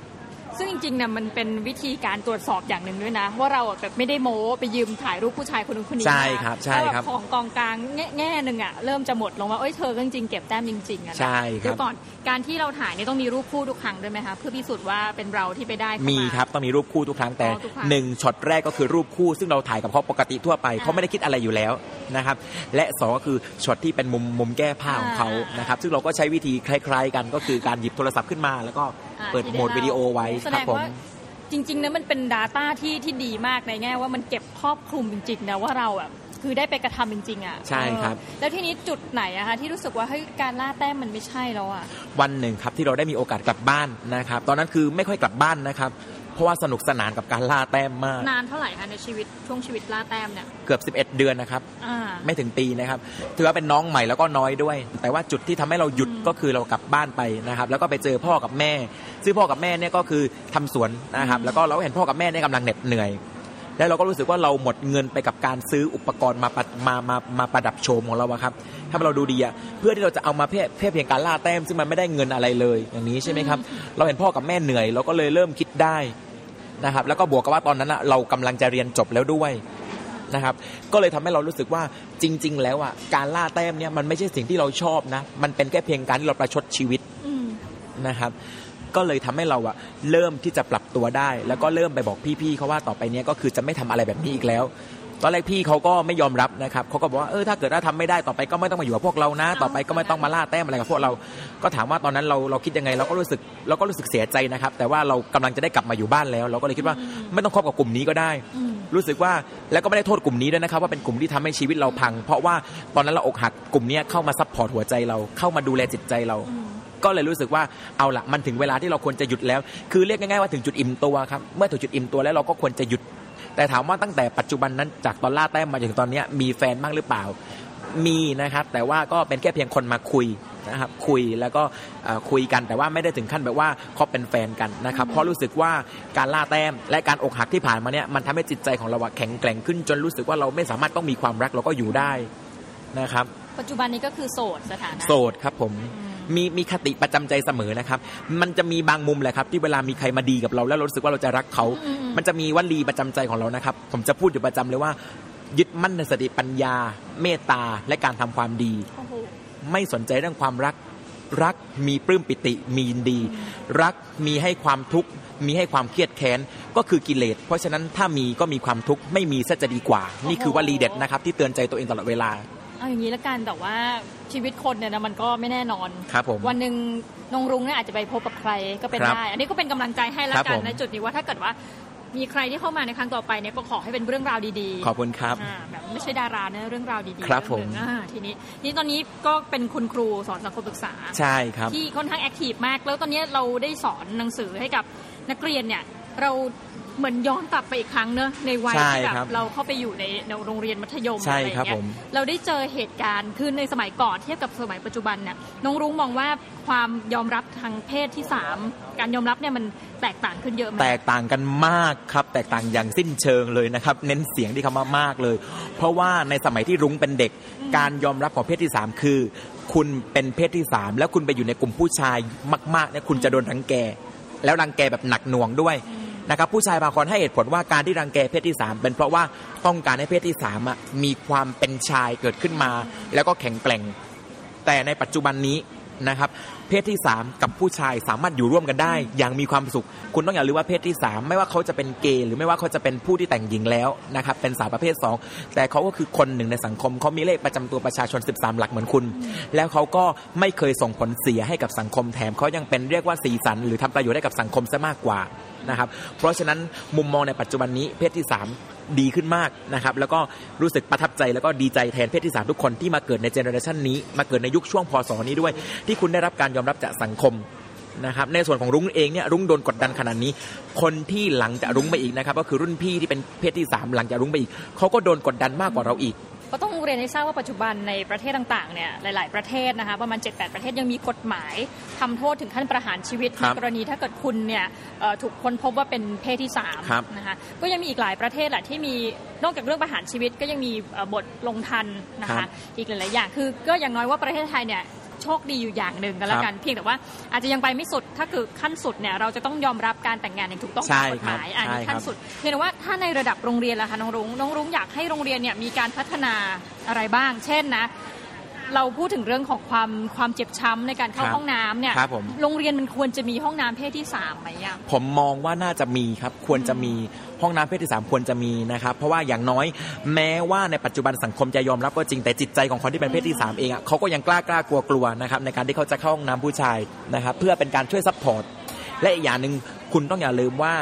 ซึ่งจริงๆเนี่ยมันเป็นวิธีการตรวจสอบอย่างหนึ่งด้วยนะ ว่าเราอะแบบไม่ได้โม้ไปยืมถ่ายรูปผู้ชายคนนึงคนนี้ใช่มาครับใช่ครับแล้วแของกองกลางแง่แง่หนึ่งอะเริ่มจะหมดลงว่าเอ้ยเธอก็จริงๆเก็บแต้มจริงๆอะนะใช่ครับเดี๋ยวก่อนการที่เราถ่ายเนี่ยต้องมีรูปคู่ทุกครั้งด้วยไหมคะเพื่อพิสูจน์ว่าเป็นเราที่ไปได้เข้าามีครับต้องมีรูปคู่ทุกครั้งแต่อ๋อทุกครั้งหนึ่งช็อตแรกก็คือรูปคู่ ซึ่งเราถ่ายกับเขาปกติทั่วไปอ่าเขาไม่ได้คิดอะไรอยู่แล้วนะครับและสองก็คือช็อตที่เป็นมุมมุมแก้ผ้าของเขาอ่านนะครับซึ่งเราก็ใช้วิธีคล้าย ๆ กันก็คือการหยิบโทรศัพท์ขึ้นมาแล้วก็อ่าเปิดที่โหมดไเล่าวิดีโอไว้แสคดรับงผมว่าจริงๆนะมันเป็น Data ที่ที่ดีมากในแง่ว่ามันเก็บครอบคลุมจริงๆนะว่าเราอะคือได้ไปกระทำจริงๆอะใช่ครับเออแล้วทีนี้จุดไหนอะคะที่รู้สึกว่าเฮ้ยการล่าแต้มมันไม่ใช่แล้วอะวันหนึ่งครับที่เราได้มีโอกาสกลับบ้านนะครับ ตอนนั้นคือไม่ค่อยกลับบ้านนะครับ เพราะว่าสนุกสนานกับการล่าแต้มมาก นานเท่าไหร่คะในชีวิตช่วงชีวิตล่าแต้มเนี่ยเกือบ 11 เดือนนะครับอ่าไม่ถึงปีนะครับ ถือว่าเป็นน้องใหม่แล้วก็น้อยด้วย แต่ว่าจุดที่ทำให้เราหยุดก็คือเรากลับบ้านไปนะครับ แล้วก็ไปเจอพ่อกับแม่ ซึ่งพ่อกับแม่เนี่ยก็คือทำสวนนะครับ แล้วก็เราก็เห็นพ่อกับแม่เนี่ยกำลังเหน็ดเหนื่อยแล้วเราก็รู้สึกว่าเราหมดเงินไปกับการซื้ออุปกรณ์มาประมามามาประดับโชมของเราอะครับถ้าเราดูดีอะเพื่อที่เราจะเอามาเพื่อเพื่อเพียงการล่าแต้มซึ่งมันไม่ได้เงินอะไรเลยอย่างนี้ใช่ไหมครับ เราเห็นพ่อกับแม่เหนื่อย เราก็เลยเริ่มคิดได้ นะครับแล้วก็บวกกับว่าตอนนั้นอะเรากำลังจะเรียนจบแล้วด้วยนะครับก็เลยทำให้เรารู้สึกว่าจริง ๆ แล้วอะการล่าแต้มเนี่ยมันไม่ใช่สิ่งที่เราชอบนะ มันเป็นแค่เพียงการที่เราประชดชีวิตอืมนะครับ ก็เลยทำให้เราอะเริ่มที่จะปรับตัวได้ แล้วก็เริ่มไปบอกพี่ๆเขาว่าต่อไปเนี้ยก็คือจะไม่ทำอะไรแบบนี้อีกแล้ว ตอนแรกพี่เขาก็ไม่ยอมรับนะครับเขาก็บอกว่าเออถ้าเกิดว่าทำไม่ได้ต่อไปก็ไม่ต้องมาอยู่กับพวกเรานะ ต่อไปก็ไม่ต้องมาล่าแต้มอะไรกับพวกเรา ก็ถามว่าตอนนั้นเราเราคิดยังไงเราก็รู้สึกเราก็รู้สึกเสียใจนะครับ แต่ว่าเรากำลังจะได้กลับมาอยู่บ้านแล้ว เราก็เลยคิดว่าไม่ต้องคบกับกลุ่มนี้ก็ได้อืมรู้สึกว่าแล้วก็ไม่ได้โทษกลุ่มนี้ด้วยนะครับ ว่าเป็นกลุ่มที่ทำให้ชีวิตเราพัง เพราะว่าตอนนั้นเราอกหักกลุ่มเนี้ยเข้ามา support หัวใจเราเข้ามาดูแลจิตใจเรา ก็เลยรู้สึกว่าเอาละมันถึงเวลาที่เราควรจะหยุดแล้ว คือเรียกง่ายๆว่าถึงจุดอิ่มตัวครับเมื่อถึงจุดอิ่มตัวแล้วเราก็ควรจะหยุด แต่ถามว่าตั้งแต่ปัจจุบันนั้นจากตอนล่าแต้มมาจนถึงตอนเนี้ยมีแฟนบ้างหรือเปล่ามีนะครับ แต่ว่าก็เป็นแค่เพียงคนมาคุยนะครับคุยแล้วก็เอ่อคุยกันแต่ว่าไม่ได้ถึงขั้นแบบว่าคบเป็นแฟนกันนะครับเพราะรู้สึกว่าการล่าแต้มและการอกหักที่ผ่านมาเนี่ยมันทำให้จิตใจของเราอะแข็งแกร่งขึ้น จนรู้สึกว่าเราไม่สามารถต้องมีความรักเราก็อยู่ได้นะครับ ปัจจุบันนี้ก็คือโสดสถานะโสดครับผม มีมีคติประจำใจเสมอนะครับ มันจะมีบางมุมแหละครับ ที่เวลามีใครมาดีกับเราแล้วเรารู้สึกว่าเราจะรักเขาอืมมันจะมีวลีประจำใจของเรานะครับ ผมจะพูดอยู่ประจำเลยว่า ยึดมั่นในสติปัญญา เมตตาและการทำความดีโอ้โหไม่สนใจเรื่องความรักรักมีปลื้มปิติมียินดี รักมีให้ความทุกข์มีให้ความเครียดแค้นก็คือกิเลส เพราะฉะนั้นถ้ามีก็มีความทุกข์ไม่มีซะจะดีกว่า นี่คือวลีเด็ดนะครับ ที่เตือนใจตัวเองตลอดเวลา เอาอย่างนี้ละกันแต่ว่าชีวิตคนเนี่ยนะมันก็ไม่แน่นอนครับผมวันหนึ่งนงรุ้งเนี่ยอาจจะไปพบกับใครก็เป็นครับได้ อันนี้ก็เป็นกำลังใจให้ละครับกัผนมในจุดนี้ว่าถ้าเกิดว่ามีใครที่เข้ามาในครั้งต่อไปเนี่ยก็ขอให้เป็นเรื่องราวดีๆ ขอบคุณครับอ่าแบบไม่ใช่ดารานะเรื่องราวดีๆครับเองหนึ่งผมอ่าทีนี้นี่ตอนนี้ก็เป็นคุณครูสอนสังคมศึกษาใช่ครับที่ค่อนข้างแอคทีฟมาก แล้วตอนนี้เราได้สอนหนังสือให้กับนักเรียนเนี่ยเรา เหมือนย้อนกลับไปอีกครั้งเนอะในวัยใช่ที่แบครับบเราเข้าไปอยู่ในในโรงเรียนมัธยมใช่อะไรอย่างครับเงี้ผยมเราได้เจอเหตุการณ์คือในสมัยก่อนเทียบกับสมัยปัจจุบันเนี่ยน้องรุ้งมองว่าความยอมรับทางเพศที่สามการยอมรับเนี่ยมันแตกต่างขึ้นเยอะไหมแตกต่างกันมากครับ แตกต่างอย่างสิ้นเชิงเลยนะครับ เน้นเสียงที่คำว่ามากเลย เพราะว่าในสมัยที่รุ้งเป็นเด็ก การยอมรับของเพศที่สามคือ คุณเป็นเพศที่สามแล้วคุณไปอยู่ในกลุ่มผู้ชายมากๆเนี่ยคุณจะโดนรังแกแล้วรังแกแบบหนักหน่วงด้วย นะครับผู้ชายบางคนให้เหตุผลว่าการที่รังแกเพศที่ 3 เป็นเพราะว่าต้องการให้เพศที่3อะมีความเป็นชายเกิดขึ้นมา แล้วก็แข็งแกร่ง แต่ในปัจจุบันนี้นะครับเพศที่ 3 กับผู้ชายสามารถอยู่ร่วมกันได้ อย่างมีความสุข คุณต้องอย่าลืมว่าเพศที่ 3 ไม่ว่าเขาจะเป็นเกย์หรือไม่ว่าเขาจะเป็นผู้ที่แต่งหญิงแล้วนะครับเป็นสาวประเภท 2 แต่เขาก็คือคนหนึ่งในสังคมเขามีเลขประจำตัวประชาชน 13 หลักเหมือนคุณ แล้วเขาก็ไม่เคยส่งผลเสียให้กับสังคมแถมเขายังเป็นเรียกว่าสีสัน หรือทำประโยชน์ให้กับสังคมซะมากกว่า นะครับ เพราะฉะนั้นมุมมองในปัจจุบันนี้เพศที่ 3 ดีขึ้นมากนะครับ แล้วก็รู้สึกประทับใจแล้วก็ดีใจแทนเพศที่ 3 ทุกคนที่มาเกิดในเจเนอเรชันนี้มาเกิดในยุคช่วงพศนี้ด้วย ที่คุณได้รับการยอมรับจากสังคมนะครับในส่วนของรุ้งเองเนี่ยรุ้งโดนกดดันขนาดนี้ คนที่หลังจากรุ้งไปอีกนะครับ ก็คือรุ่นพี่ที่เป็นเพศที่ 3 หลังจากรุ้งไปอีกเขาก็โดนกดดันมากกว่าเราอีก ก็ต้องเรียนให้ทราบว่าปัจจุบันในประเทศต่างๆเนี่ยหลาย ๆประเทศนะคะประมาณ 7-8 ประเทศยังมีกฎหมายทำโทษถึงขั้นประหารชีวิตคในรับกรณีถ้าเกิดคุณเนี่ยเอ่อถูกค้นพบว่าเป็นเพศที่ครับ3นะคะก็ยังมีอีกหลายประเทศแหละที่มีนอกจากเรื่องประหารชีวิตก็ยังมีเอ่อบทลงทันนะครัคะบอีกหลายๆอย่างคือก็อย่างน้อยว่าประเทศไทยเนี่ย โชคดีอยู่อย่างหนึ่งกันแล้วกัน เพียงแต่ว่าอาจจะยังไปไม่สุดถ้าคือขั้นสุดเนี่ยเราจะต้องยอมรับการแต่งงานอย่างถูกต้องใช่ตามกฎหมายครับอันนี้ใช่ขั้นครับสุดเพียงแต่ว่าถ้าในระดับโรงเรียนล่ะคะน้องรุ้งน้องรุ้งอยากให้โรงเรียนเนี่ยมีการพัฒนาอะไรบ้าง เช่นนะ เราพูดถึงเรื่องของความความเจ็บช้ำในการเข้าครับห้องน้ำเนี่ยครับผม โรงเรียนมันควรจะมีห้องน้ำเพศที่สามไหมอะผมมองว่าน่าจะมีครับ ควรจะมีห้องน้ำเพศที่3ควรจะมีนะครับ เพราะว่าอย่างน้อยแม้ว่าในปัจจุบันสังคมจะยอมรับก็จริงแต่จิตใจของคนที่เป็นเพศที่3เองอะเขาก็ยังกล้ากล้ากลัวกลัวนะครับในการที่เขาจะเข้าห้องน้ำผู้ชายนะครับ เพื่อเป็นการช่วย support และอีกอย่างหนึ่งคุณต้องอย่าลืมว่า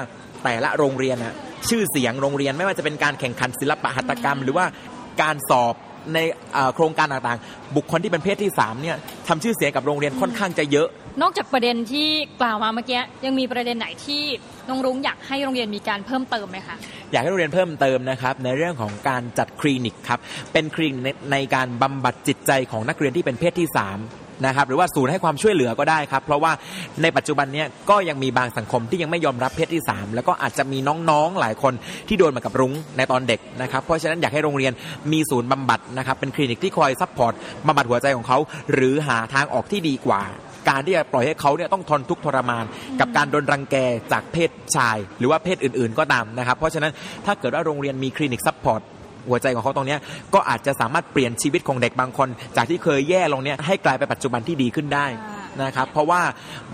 แต่ละโรงเรียนอะชื่อเสียงโรงเรียนไม่ว่าจะเป็นการแข่งขันศิลปะหัตถกรรม หรือว่าการสอบ ในเอ่อโครงการต่างๆ บุคคลที่เป็นเพศที่3เนี่ยทำชื่อเสียงกับโรงเรียนค่อนข้างจะเยอะ นอกจากประเด็นที่กล่าวมาเมื่อกี้ยังมีประเด็นไหนที่น้องรุ้งอยากให้โรงเรียนมีการเพิ่มเติมไหมคะอยากให้โรงเรียนเพิ่มเติมนะครับในเรื่องของการจัดคลินิกครับเป็นคลินิกในในการบำบัดจิตใจของนักเรียนที่เป็นเพศที่ 3 นะครับหรือว่าศูนย์ให้ความช่วยเหลือก็ได้ครับ เพราะว่าในปัจจุบันเนี้ยก็ยังมีบางสังคมที่ยังไม่ยอมรับเพศที่ 3 แล้วก็อาจจะมีน้องๆหลายคนที่โดนมากับรุ้งในตอนเด็กนะครับเพราะฉะนั้นอยากให้โรงเรียนมีศูนย์บำบัดนะครับเป็นคลินิกที่คอย support บำบัดหัวใจของเขาหรือหาทางออกที่ดีกว่าการที่จะปล่อยให้เขาเนี่ยต้องทนทุกข์ทรมาน กับการโดนรังแกจากเพศชาย หรือว่าเพศอื่นๆก็ตามนะครับ เพราะฉะนั้นถ้าเกิดว่าโรงเรียนมีคลินิก support หัวใจของเขาตรงเนี้ยก็อาจจะสามารถเปลี่ยนชีวิตของเด็กบางคน จากที่เคยแย่ลงเนี่ยให้กลายเป็นปัจจุบันที่ดีขึ้นได้นะครับเพราะว่า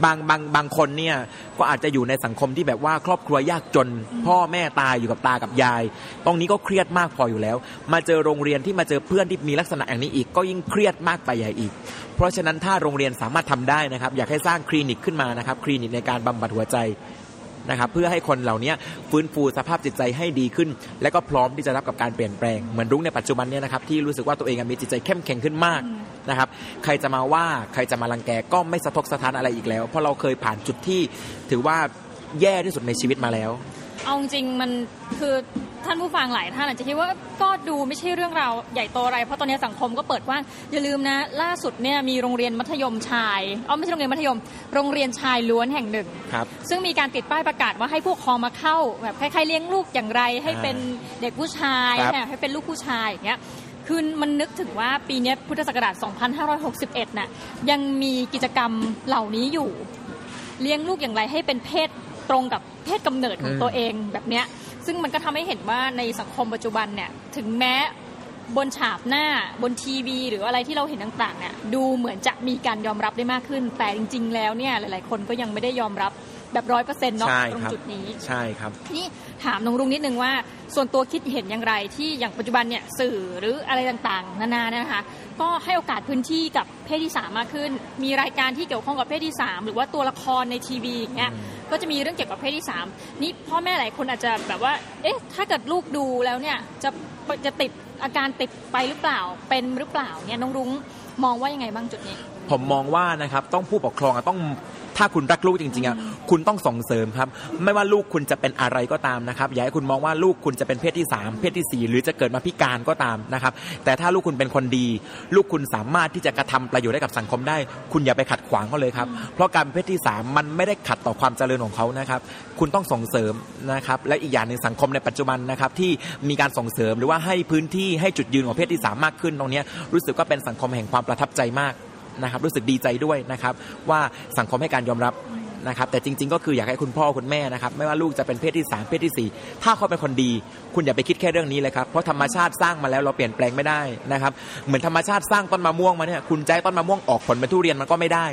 บางบางบางคนเนี่ยก็อาจจะอยู่ในสังคมที่แบบว่าครอบครัวยากจน พ่อแม่ตายอยู่กับตากับยาย ตรงนี้ก็เครียดมากพออยู่แล้ว มาเจอโรงเรียนที่มาเจอเพื่อนที่มีลักษณะอย่างนี้อีก ก็ยิ่งเครียดมากไปใหญ่อีก เพราะฉะนั้นถ้าโรงเรียนสามารถทำได้นะครับ อยากให้สร้างคลินิกขึ้นมานะครับคลินิกในการบำบัดหัวใจ นะครับเพื่อให้คนเหล่านี้ฟื้นฟูสภาพจิตใจให้ดีขึ้น และก็พร้อมที่จะรับกับการเปลี่ยนแปลงเหมือนรุ้งในปัจจุบันเนี่ยนะครับที่รู้สึกว่าตัวเองมีจิตใจเข้มแข็งขึ้นมากนะครับใครจะมาว่าใครจะมารังแกก็ไม่สะทกสะท้านอะไรอีกแล้ว เพราะเราเคยผ่านจุดที่ถือว่าแย่ที่สุดในชีวิตมาแล้ว เอาจริงๆมันคือท่านผู้ฟังหลายท่านอาจจะคิดว่าก็ดูไม่ใช่เรื่องราวใหญ่โตอะไร เพราะตอนนี้สังคมก็เปิดกว้างอย่าลืมนะ ล่าสุดเนี่ยมีโรงเรียนมัธยมชายอ๋อไม่ใช่โรงเรียนมัธยม โรงเรียนชายล้วนแห่งหนึ่งครับซึ่งมีการติดป้ายประกาศว่าให้ผู้ปกครองมาเข้าแบบคล้ายๆเลี้ยงลูกอย่างไร ให้เป็นเด็กผู้ชายครับเนี่ยให้เป็นลูกผู้ชายอย่างเงี้ยคือมันนึกถึงว่าปีเนี้ยพุทธศักราช 2561 น่ะยังมีกิจกรรมเหล่านี้อยู่ เลี้ยงลูกอย่างไรให้เป็นเพศ ตรงกับเพศกำเนิดของอืมตัวเองแบบเนี้ยซึ่งมันก็ทำให้เห็นว่าในสังคมปัจจุบันเนี่ยถึงแม้บนฉาบหน้าบนทีวี หรืออะไรที่เราเห็นต่างๆเนี่ยดูเหมือนจะมีการยอมรับได้มากขึ้น แต่จริง ๆ แล้วเนี่ยหลาย ๆ คนก็ยังไม่ได้ยอมรับ แบบร้อยเปอร์เซ็นต์เนาะใช่ตรงครับจุดนี้ใช่ครับนี่ถามน้องรุ้งนิดนึงว่า ส่วนตัวคิดเห็นอย่างไรที่อย่างปัจจุบันเนี่ยสื่อหรืออะไรต่างๆ นานานะคะ ก็ให้โอกาสพื้นที่กับเพศที่3มากขึ้น มีรายการที่เกี่ยวข้องกับเพศที่3หรือว่าตัวละครในทีวีอย่างเงี้ยก็จะมีเรื่องเกี่ยวกับเพศที่3นี่พ่อแม่หลายคนอาจจะแบบว่า เอ๊ะ ถ้าเกิดลูกดูแล้วเนี่ยจะจะติดอาการติดไปหรือเปล่าเป็นหรือเปล่าเนี่ยน้องรุ้งมองว่ายังไงบ้างจุดนี้ ผมมองว่านะครับต้องผู้ปกครองอะต้อง ถ้าคุณรักลูกจริงๆอะคุณต้องส่งเสริมครับ ไม่ว่าลูกคุณจะเป็นอะไรก็ตามนะครับอย่าให้คุณมองว่าลูกคุณจะเป็นเพศที่ 3 เพศที่ 4 หรือจะเกิดมาพิการก็ตามนะครับ แต่ถ้าลูกคุณเป็นคนดี ลูกคุณสามารถที่จะกระทำประโยชน์ให้กับสังคมได้ คุณอย่าไปขัดขวางเขาเลยครับ เพราะการเป็นเพศที่ 3 มันไม่ได้ขัดต่อความเจริญของเขานะครับ คุณต้องส่งเสริมนะครับ และอีกอย่างหนึ่งสังคมในปัจจุบันนะครับที่มีการส่งเสริมหรือว่าให้พื้นที่ให้จุดยืนของเพศที่ 3 มากขึ้นตรงนี้รู้สึกว่าเป็นสังคมแห่งความประทับใจมาก นะครับรู้สึกดีใจด้วยนะครับว่าสังคมให้การยอมรับนะครับแต่จริง ๆ ก็คืออยากให้คุณพ่อคุณแม่นะครับไม่ว่าลูกจะเป็นเพศที่ 3 เพศที่ 4 ถ้าเขาเป็นคนดี คุณอย่าไปคิดแค่เรื่องนี้เลยครับเพราะธรรมชาติสร้างมาแล้วเราเปลี่ยนแปลงไม่ได้นะครับเหมือนธรรมชาติสร้างต้นมะม่วงมาเนี่ยคุณใจต้นมะม่วงออกผลเป็นทุเรียนมันก็ไม่ได้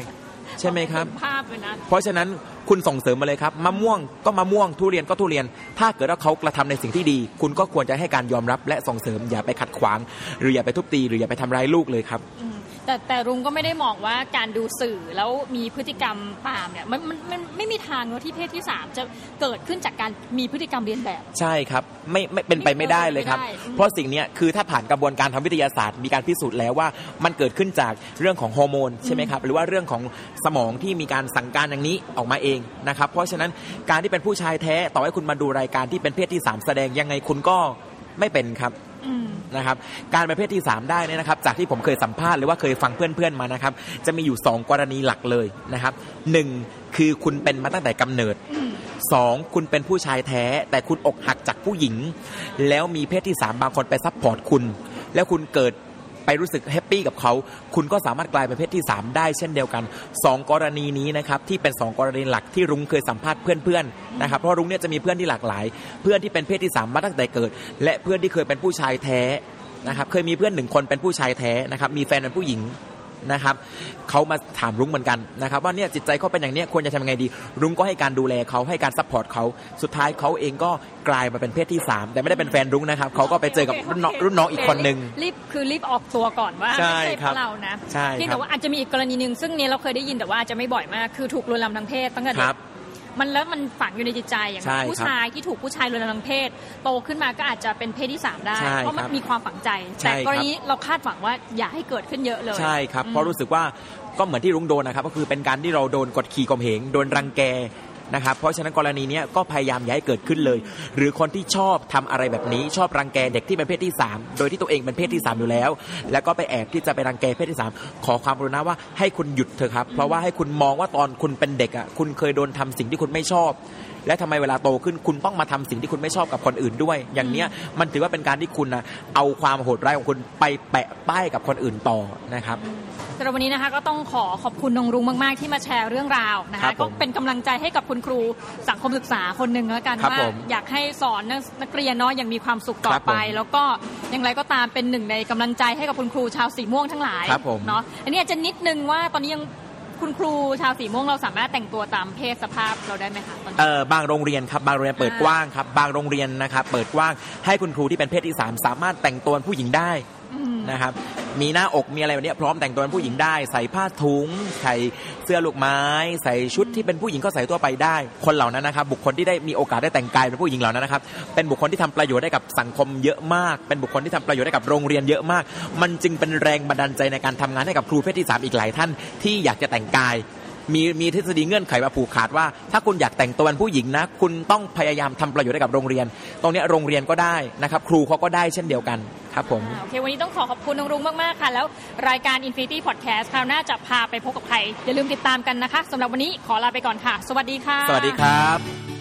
ใช่ไหมครับเห็นภาพเลยนะเพราะฉะนั้นคุณส่งเสริมมาเลยครับมะม่วงก็มะม่วงทุเรียนก็ทุเรียน ถ้าเกิดว่าเขากระทำในสิ่งที่ดี คุณก็ควรจะให้การยอมรับและส่งเสริมอย่าไปขัดขวาง หรืออย่าไปทุบตี หรืออย่าไปทำร้ายลูกเลยครับอืม แต่แต่รุงก็ไม่ได้มองว่าการดูสื่อแล้วมีพฤติกรรมตามเนี่ยมันมันมันไม่มีทางเนอะที่เพศที่ 3 จะเกิดขึ้นจากการมีพฤติกรรมเรียนแบบ ใช่ครับไม่ไม่เป็นไปไม่ได้เลยครับไม่ได้อืมเพราะสิ่งเนี้ยคือถ้าผ่านกระบวนการทางวิทยาศาสตร์ มีการพิสูจน์แล้วว่ามันเกิดขึ้นจากเรื่องของฮอร์โมนใช่ไหมครับหรือว่าเรื่องของสมองที่มีการสั่งการอย่างนี้ออกมาเองนะครับเพราะฉะนั้นการที่เป็นผู้ชายแท้ต่อให้คุณมาดูรายการที่เป็นเพศที่ 3 แสดงยังไงคุณก็ไม่เป็นครับอืม นะครับ การเป็นเพศที่ 3 ได้เนี่ยนะครับ จากที่ผมเคยสัมภาษณ์หรือว่าเคยฟังเพื่อนๆมานะครับ จะมีอยู่ 2 กรณีหลักเลยนะครับหนึ่งคือคุณเป็นมาตั้งแต่กำเนิดสองคุณเป็นผู้ชายแท้ แต่คุณอกหักจากผู้หญิง แล้วมีเพศที่ 3 บางคนไป support คุณ แล้วคุณเกิด ไปรู้สึก happy กับเขา คุณก็สามารถกลายเป็นเพศที่ 3 ได้เช่นเดียวกัน 2 กรณีนี้นะครับที่เป็น 2 กรณีหลักที่รุ้งเคยสัมภาษณ์เพื่อนๆนะครับเพราะรุ้งเนี่ยจะมีเพื่อนที่หลากหลาย เพื่อนที่เป็นเพศที่ 3 มาตั้งแต่เกิด และเพื่อนที่เคยเป็นผู้ชายแท้นะครับเคยมีเพื่อนหนึ่งคนเป็นผู้ชายแท้นะครับมีแฟนเป็นผู้หญิง นะครับเขามาถามรุ้งเหมือนกันนะครับว่าเนี่ยจิตใจเขาเป็นอย่างเนี้ยควรจะทำยังไงดี รุ้งก็ให้การดูแลเขาให้การซัพพอร์ตเขาสุดท้ายเขาเองก็กลายมาเป็นเพศที่ 3 แต่ไม่ได้เป็นแฟนรุ้งนะครับเขาก็ไปเจอกับรุ่นน้องรุ่นน้องอีกคนนึงรีบคือรีบออกตัวก่อนว่าใช่ไม่ใช่คเพรับราะเรานะใช่เพียงครัแต่บว่าอาจจะมีอีกกรณีหนึ่งซึ่งเนี้เราเคยได้ยินแต่ว่าอาจจะไม่บ่อยมากคือถูกลวนลามทางเพศตั้งแต่คเด็รับก มันแล้วมันฝังอยู่ในจิตใจอย่างใช่ครับผู้ชายที่ถูกผู้ชายลวนลามทางเพศ โตขึ้นมาก็อาจจะเป็นเพศที่สามได้ ใช่เพราะมันครับมีความฝังใจ ใช่แต่ครับ กรณีเราคาดหวังว่าอย่าให้เกิดขึ้นเยอะเลย ใช่ครับอืมเพราะรู้สึกว่าก็เหมือนที่รุ้งโดนนะครับ ก็คือเป็นการที่เราโดนกดขี่ข่มเหงโดนรังแก นะครับเพราะฉะนั้นกรณีเนี้ยก็พยายามอย่าให้เกิดขึ้นเลย หรือคนที่ชอบทำอะไรแบบนี้ ชอบรังแกเด็กที่เป็นเพศที่ 3 โดยที่ตัวเองเป็นเพศที่ 3 อยู่แล้ว แล้วก็ไปแอบที่จะไปรังแกเพศที่ 3 ขอความกรุณาว่าให้คุณหยุดเถอะครับ เพราะว่าให้คุณมองว่าตอนคุณเป็นเด็กอะคุณเคยโดนทำสิ่งที่คุณไม่ชอบและทำไมเวลาโตขึ้นคุณต้องมาทำสิ่งที่คุณไม่ชอบกับคนอื่นด้วย อย่างเนี้ยมันถือว่าเป็นการที่คุณนะเอาความโหดร้ายของคุณไปแปะป้ายกับคนอื่นต่อนะครับสำหรับวันนี้นะคะก็ต้องขอขอบคุณนงรุ้งมาก ๆ ที่มาแชร์เรื่องราวนะครัคะบผมก็เป็นกำลังใจให้กับคุณครูสังคมศึกษาคนหนึ่งแล้วกันครับว่าผมอยากให้สอนนักนักเรียนเนาะอย่างมีความสุขต่อครับผมไป แล้วก็อย่างไรก็ตามเป็นหนึ่งในกำลังใจให้กับคุณครูชาวสีม่วงทั้งหลายครับผมเนาะอันนี้อาจจะนิดนึงว่าตอนนี้ยังคุณครูชาวสีม่วงเราสามารถแต่งตัวตามเพศสภาพเราได้ไหมคะตอนนี้เอ่อบางโรงเรียนครับบางโรงเรียนเปิดอ่ากว้างครับบางโรงเรียนนะครับเปิดกว้างให้คุณครูที่เป็นเพศที่ 3 สามารถแต่งตัวเป็นผู้หญิงได้อืม นะครับ มีหน้าอกมีอะไรแบบนี้พร้อมแต่งตัวเป็นผู้หญิงได้ ใส่ผ้าถุง ใส่เสื้อลูกไม้ ใส่ชุดที่เป็นผู้หญิงก็ใส่ตัวไปได้ คนเหล่านั้นนะครับ บุคคลที่ได้มีโอกาสได้แต่งกายเป็นผู้หญิงเหล่านั้นนะครับ เป็นบุคคลที่ทำประโยชน์ได้กับสังคมเยอะมาก เป็นบุคคลที่ทำประโยชน์ได้กับโรงเรียนเยอะมาก มันจึงเป็นแรงบันดาลใจในการทำงานให้กับครูเพศที่สามอีกหลายท่านที่อยากจะแต่งกาย มีมีทฤษฎีเงื่อนไขมาผูกขาดว่า ถ้าคุณอยากแต่งตัวเป็นผู้หญิงนะ คุณต้องพยายามทำประโยชน์ให้กับโรงเรียน ตรงเนี้ยโรงเรียนก็ได้นะครับ ครูเขาก็ได้เช่นเดียวกันครับผมอ่าโอเค วันนี้ต้องขอขอบคุณนงรุ้งมาก ๆ ค่ะ แล้วรายการ Infinity Podcast คราวหน้าจะพาไปพบกับใคร อย่าลืมติดตามกันนะคะสำหรับวันนี้ขอลาไปก่อนค่ะ สวัสดีค่ะ สวัสดีครับ